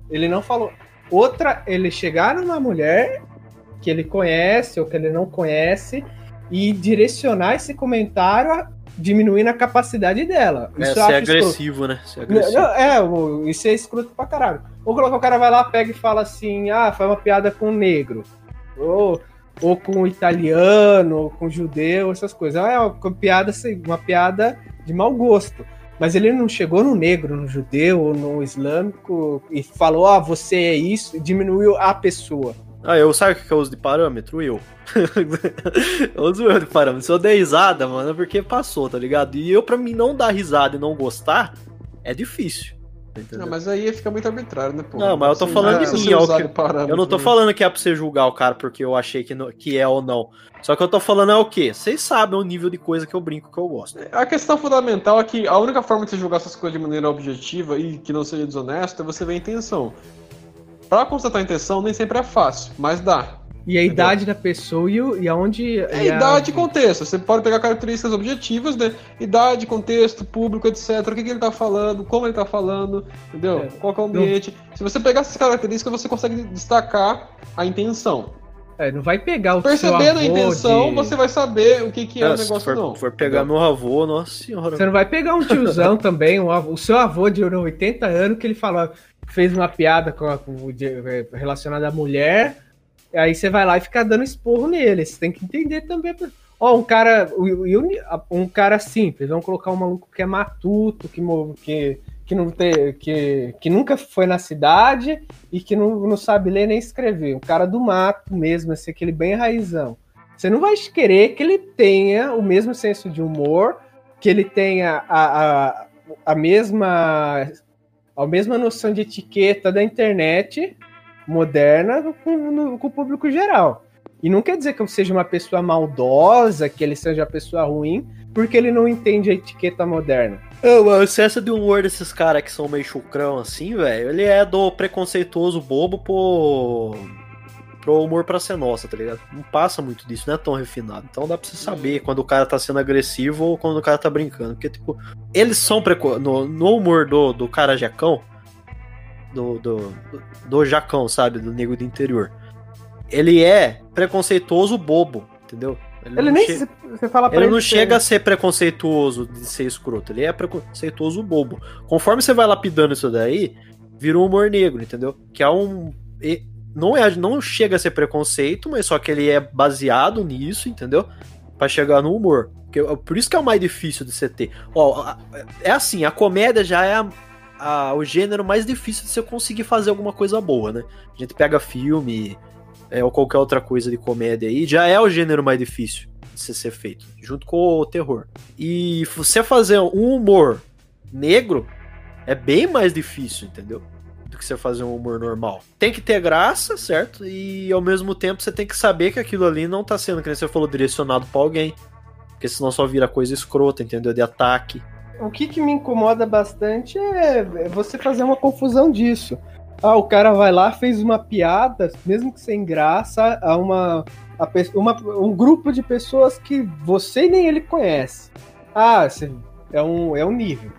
Ele não falou. Outra, ele chegar numa mulher que ele conhece ou que ele não conhece e direcionar esse comentário a- diminuindo a capacidade dela. É, Isso ser acho escroto. agressivo, né? Ser agressivo. Não, é, o- isso é escroto pra caralho. Ou colocar o cara vai lá, pega e fala assim, ah, faz uma piada com o negro. Ou, ou com italiano, ou com judeu, essas coisas. É uma piada, assim, uma piada de mau gosto. Mas ele não chegou no negro, no judeu, ou no islâmico e falou, ah, você é isso, e diminuiu a pessoa. Ah, eu sabe o que eu uso de parâmetro? Eu. eu uso eu de parâmetro. Se eu der risada, mano, é porque passou, tá ligado? E eu, pra mim, não dar risada e não gostar, é difícil. Não, mas aí fica muito arbitrário, né, pô? Não, mas eu tô falando de mim, ó, Eu não tô né? falando que é pra você julgar o cara porque eu achei que, no- que é ou não. Só que eu tô falando é o quê? Vocês sabem o nível de coisa que eu brinco que eu gosto. A questão fundamental é que a única forma de você julgar essas coisas de maneira objetiva e que não seja desonesto é você ver a intenção. Pra constatar a intenção nem sempre é fácil, mas dá. E a idade da pessoa e, o- e aonde. É e a- idade e contexto. Você pode pegar características objetivas, né? Idade, contexto, público, etc. O que, que ele tá falando, como ele tá falando, entendeu? É. Qual que é o ambiente. Se você pegar essas características, você consegue destacar a intenção. É, não vai pegar o seu Percebendo a intenção, de- você vai saber o que, que é Ah, o se negócio for, não. for pegar meu avô, nossa senhora. Você não vai pegar um tiozão também, um avô- o seu avô de 80 anos, que ele falou, fez uma piada com a- com- de- eh, relacionada à mulher, aí você vai lá e fica dando esporro nele. Você tem que entender também. Ó, um cara, um cara simples, vamos colocar um maluco que é matuto, que, que, que, não tem, que, que nunca foi na cidade e que não, não sabe ler nem escrever. Um cara do mato mesmo, assim, aquele bem raizão. Você não vai querer que ele tenha o mesmo senso de humor, que ele tenha a, a, a mesma a mesma noção de etiqueta da internet moderna com, no- com o público geral. E não quer dizer que eu seja uma pessoa maldosa, que ele seja uma pessoa ruim, porque ele não entende a etiqueta moderna. Mano, o excesso de humor desses caras que são meio chucrão assim, velho, ele é do preconceituoso bobo pro. pro humor pra ser nossa, tá ligado? Não passa muito disso, não é tão refinado. Então dá pra você saber quando o cara tá sendo agressivo ou quando o cara tá brincando. Porque, tipo, eles são preco... no, no humor do, do cara jacão, do, do, do jacão, sabe? Do nego do interior. Ele é preconceituoso bobo, entendeu? Ele não nem che- você fala pra ele ele não chega a ser preconceituoso de ser escroto, ele é preconceituoso bobo. Conforme você vai lapidando isso daí, vira um humor negro, entendeu? Que é um. Não, é, não chega a ser preconceito, mas só que ele é baseado nisso, entendeu? Pra chegar no humor. Que, por isso que é o mais difícil de você ter. Ó, é assim, a comédia já é a- a- o gênero mais difícil de você conseguir fazer alguma coisa boa, né? A gente pega filme, é, ou qualquer outra coisa de comédia aí, já é o gênero mais difícil de ser, ser feito, junto com o terror. E você fazer um humor negro é bem mais difícil, entendeu? Do que você fazer um humor normal. Tem que ter graça, certo? E ao mesmo tempo você tem que saber que aquilo ali não tá sendo, que você falou, direcionado pra alguém. Porque senão só vira coisa escrota, entendeu? De ataque. O que, que me incomoda bastante é você fazer uma confusão disso. Ah, o cara vai lá, fez uma piada, mesmo que sem graça, a uma, a uma- um grupo de pessoas que você nem ele conhece. Ah, é um, é um nível.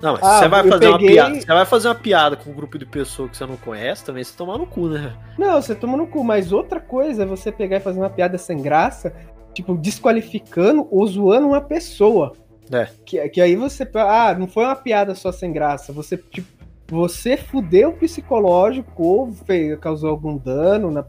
Não, mas Ah, você vai fazer uma peguei- piada. Você vai fazer uma piada com um grupo de pessoas que você não conhece, também você tomar no cu, né? Não, você toma no cu, mas outra coisa é você pegar e fazer uma piada sem graça, tipo, desqualificando ou zoando uma pessoa. É. Que, que aí você. Ah, não foi uma piada só sem graça. Você, tipo, você fudeu o psicológico ou fez, causou algum dano na,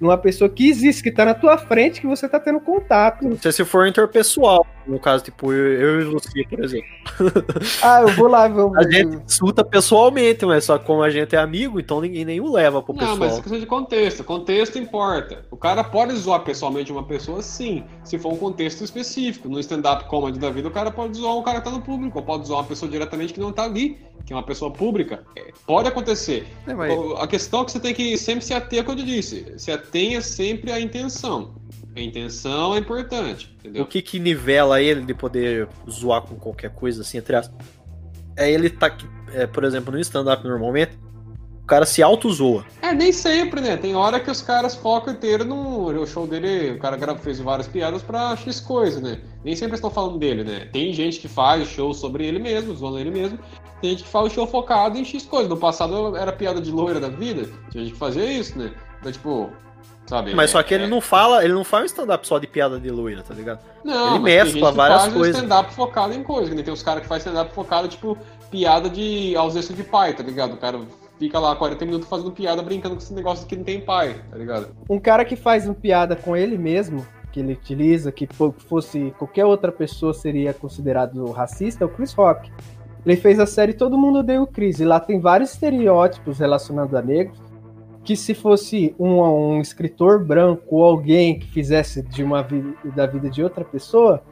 numa pessoa que existe, que tá na tua frente, que você tá tendo contato. Não sei se for interpessoal, no caso, tipo, eu, eu e você, por exemplo. ah, eu vou lá, vou... A gente insulta pessoalmente, mas só que como a gente é amigo, então ninguém nem o leva pro Não, pessoal. mas é questão de contexto. Contexto importa. O cara pode zoar pessoalmente uma pessoa, sim, se for um contexto específico. No stand-up comedy da vida, o cara pode zoar um cara que tá no público, ou pode zoar uma pessoa diretamente que não tá ali, que é uma pessoa pública. Pode acontecer. É, mas- A questão é que você tem que sempre se ater que eu disse. Se atenha sempre à intenção. A intenção é importante, entendeu? O que que nivela ele de poder zoar com qualquer coisa, assim, entre aspas? É ele tá, é, por exemplo, no stand-up normalmente, cara se auto-zoa. É, nem sempre, né? Tem hora que os caras focam inteiro no o show dele, o cara fez várias piadas pra X coisa, né? Nem sempre estão falando dele, né? Tem gente que faz show sobre ele mesmo, zoando ele mesmo. Tem gente que faz o show focado em X coisa. No passado era piada de loira da vida, tinha gente que fazia isso, né? Então, tipo, sabe? Mas só que é- ele não fala, ele não faz um stand-up só de piada de loira, tá ligado? Não, Ele mescla várias faz um coisas. stand-up focado em coisa. nem Tem os caras que fazem stand-up focado, tipo, piada de ausência de pai, tá ligado? O cara fica lá 40 minutos fazendo piada brincando com esse negócio que não tem pai, tá ligado? Um cara que faz uma piada com ele mesmo, que ele utiliza, que fo- fosse qualquer outra pessoa seria considerado racista, é o Chris Rock. Ele fez a série Todo Mundo Odeia o Chris, e lá tem vários estereótipos relacionados a negros, que se fosse um, um escritor branco ou alguém que fizesse de uma vi- da vida de outra pessoa,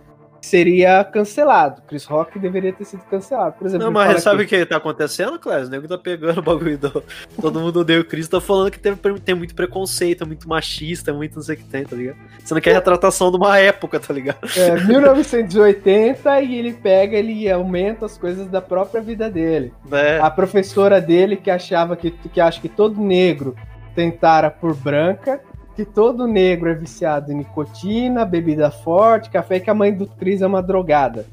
seria cancelado. Chris Rock deveria ter sido cancelado. Por exemplo, Não, mas sabe que- o que tá acontecendo, Clésio? O nego tá pegando o bagulho do. Todo mundo odeia o Chris, tá falando que tem, tem muito preconceito, é muito machista, é muito não sei o que tem, tá ligado? Você não quer retratação de uma época, tá ligado? É, 1980 e ele pega, ele aumenta as coisas da própria vida dele. É. A professora dele que achava que, que acha que todo negro tentara por branca, que todo negro é viciado em nicotina, bebida forte, café, que a mãe do Cris é uma drogada.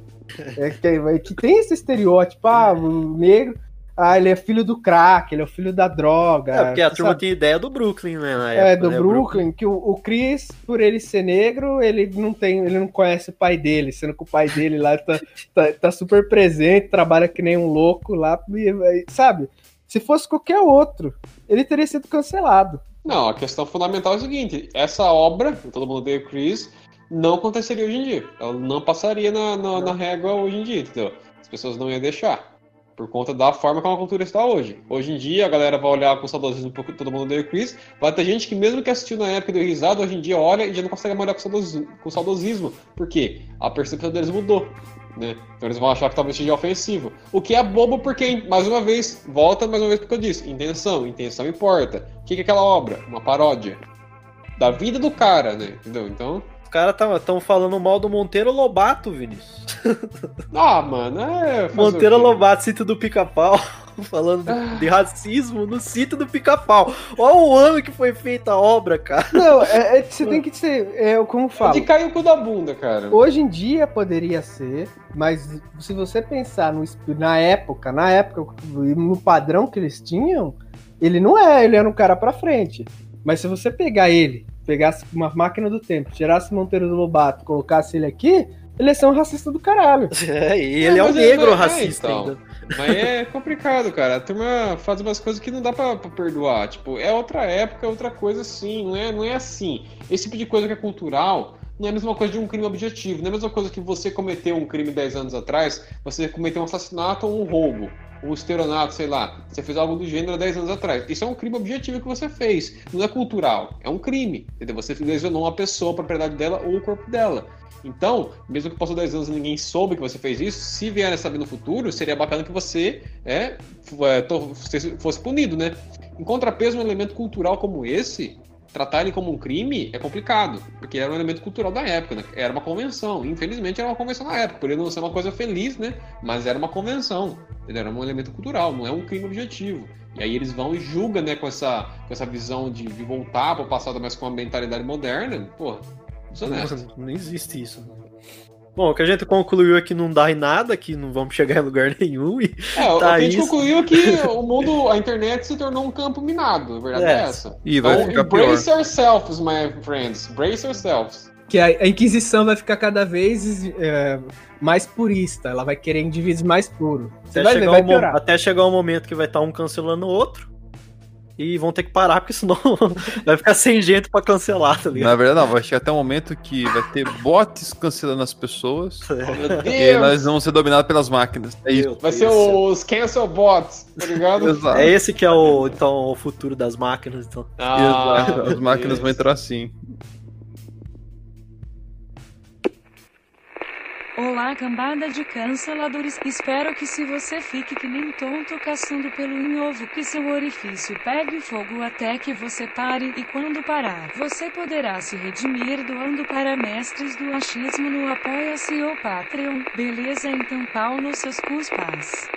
É que, é que tem esse estereótipo, ah, o negro, ah, ele é filho do crack, ele é o filho da droga. É, porque a sabe? turma tinha ideia do Brooklyn, né? Na É, época, do né? Brooklyn, que o, o Chris, por ele ser negro, ele não tem, ele não conhece o pai dele, sendo que o pai dele lá tá, tá, tá super presente, trabalha que nem um louco lá, sabe? Se fosse qualquer outro, ele teria sido cancelado. Não, a questão fundamental é o seguinte: essa obra, todo mundo odeia o Chris, não aconteceria hoje em dia. Ela não passaria na, na, na régua hoje em dia, entendeu? As pessoas não iam deixar. Por conta da forma como a cultura está hoje. Hoje em dia, a galera vai olhar com saudosismo porque todo mundo odeia o Chris. Vai ter gente que, mesmo que assistiu na época deu risada, hoje em dia olha e já não consegue mais olhar com saudosismo. Com saudosismo. Por quê? A percepção deles mudou. Né? Então eles vão achar que talvez seja ofensivo. O que é bobo porque, mais uma vez, volta mais uma vez porque eu disse, intenção, intenção importa. O que é aquela obra? Uma paródia. Da vida do cara, né? Entendeu? Então. Os caras tão falando mal do Monteiro Lobato, Vinícius. Ah, mano, é. Monteiro? Lobato, sítio do pica-pau. Falando de, racismo no sítio do pica-pau. Olha o ano que foi feita a obra, cara. Não, é- é- você tem que ser, é, como É falo, de cair o cu da bunda, cara. hoje em dia poderia ser, mas se você pensar no, na época, na época, no padrão que eles tinham, ele não é, ele era um cara pra frente. Mas se você pegar ele, pegasse uma máquina do tempo, tirasse Monteiro do Lobato, colocasse ele aqui, ele ia ser um racista do caralho. É, e ele é, um é- negro é, racista então. ainda. Mas é complicado, cara. A turma faz umas coisas que não dá pra, pra perdoar. Tipo, é outra época, é outra coisa assim. Não é, não é assim. Esse tipo de coisa que é cultural não é a mesma coisa de um crime objetivo. Não é a mesma coisa que você cometeu um crime 10 anos atrás, você cometeu um assassinato ou um roubo. Um estelionato, sei lá. Você fez algo do gênero há 10 anos atrás. Isso é um crime objetivo que você fez. Não é cultural. É um crime. Entendeu? Você lesionou uma pessoa, a propriedade dela ou o corpo dela. Então, mesmo que passou 10 anos e ninguém soube que você fez isso, se vier a saber no futuro, seria bacana que você é, é, fosse punido, né? Em contrapeso, um elemento cultural como esse, tratar ele como um crime é complicado, porque era um elemento cultural da época, né? Era uma convenção. Infelizmente, era uma convenção na época. Poderia não ser uma coisa feliz, né? Mas era uma convenção. Era um elemento cultural, não é um crime objetivo. E aí eles vão e julgam, né, com essa, com essa visão de, voltar para o passado, mas com uma mentalidade moderna. Pô, desonesto. Não existe isso. Bom, o que a gente concluiu é que não dá em nada, que não vamos chegar em lugar nenhum. E É, o Tá que a gente isso. concluiu é que o mundo, a internet se tornou um campo minado, a verdade é, É. essa. E vai Então, ficar pior. embrace yourselves, my friends. Brace yourselves. que a, a Inquisição vai ficar cada vez é, mais purista. Ela vai querer indivíduos mais puros. Você Até vai ver, chegar, vai o piorar. até chegar um momento que vai estar um cancelando o outro. E vão ter que parar, porque senão vai ficar sem gente pra cancelar, tá Na ligado? verdade, não, vai chegar até um momento que vai ter bots cancelando as pessoas. Meu E nós vamos ser dominados pelas máquinas. É isso. Vai ser os cancel bots, tá ligado? Exato. É esse que é o, então, o futuro das máquinas. Então. Ah, Exato. As máquinas vão Deus. entrar assim. Olá, cambada de canceladores. Espero que se você fique que nem tonto caçando pelo em ovo, que seu orifício pegue fogo até que você pare, e quando parar, você poderá se redimir doando para mestres do achismo no Apoia-se ou Patreon. Beleza, então pau nos seus cuspas.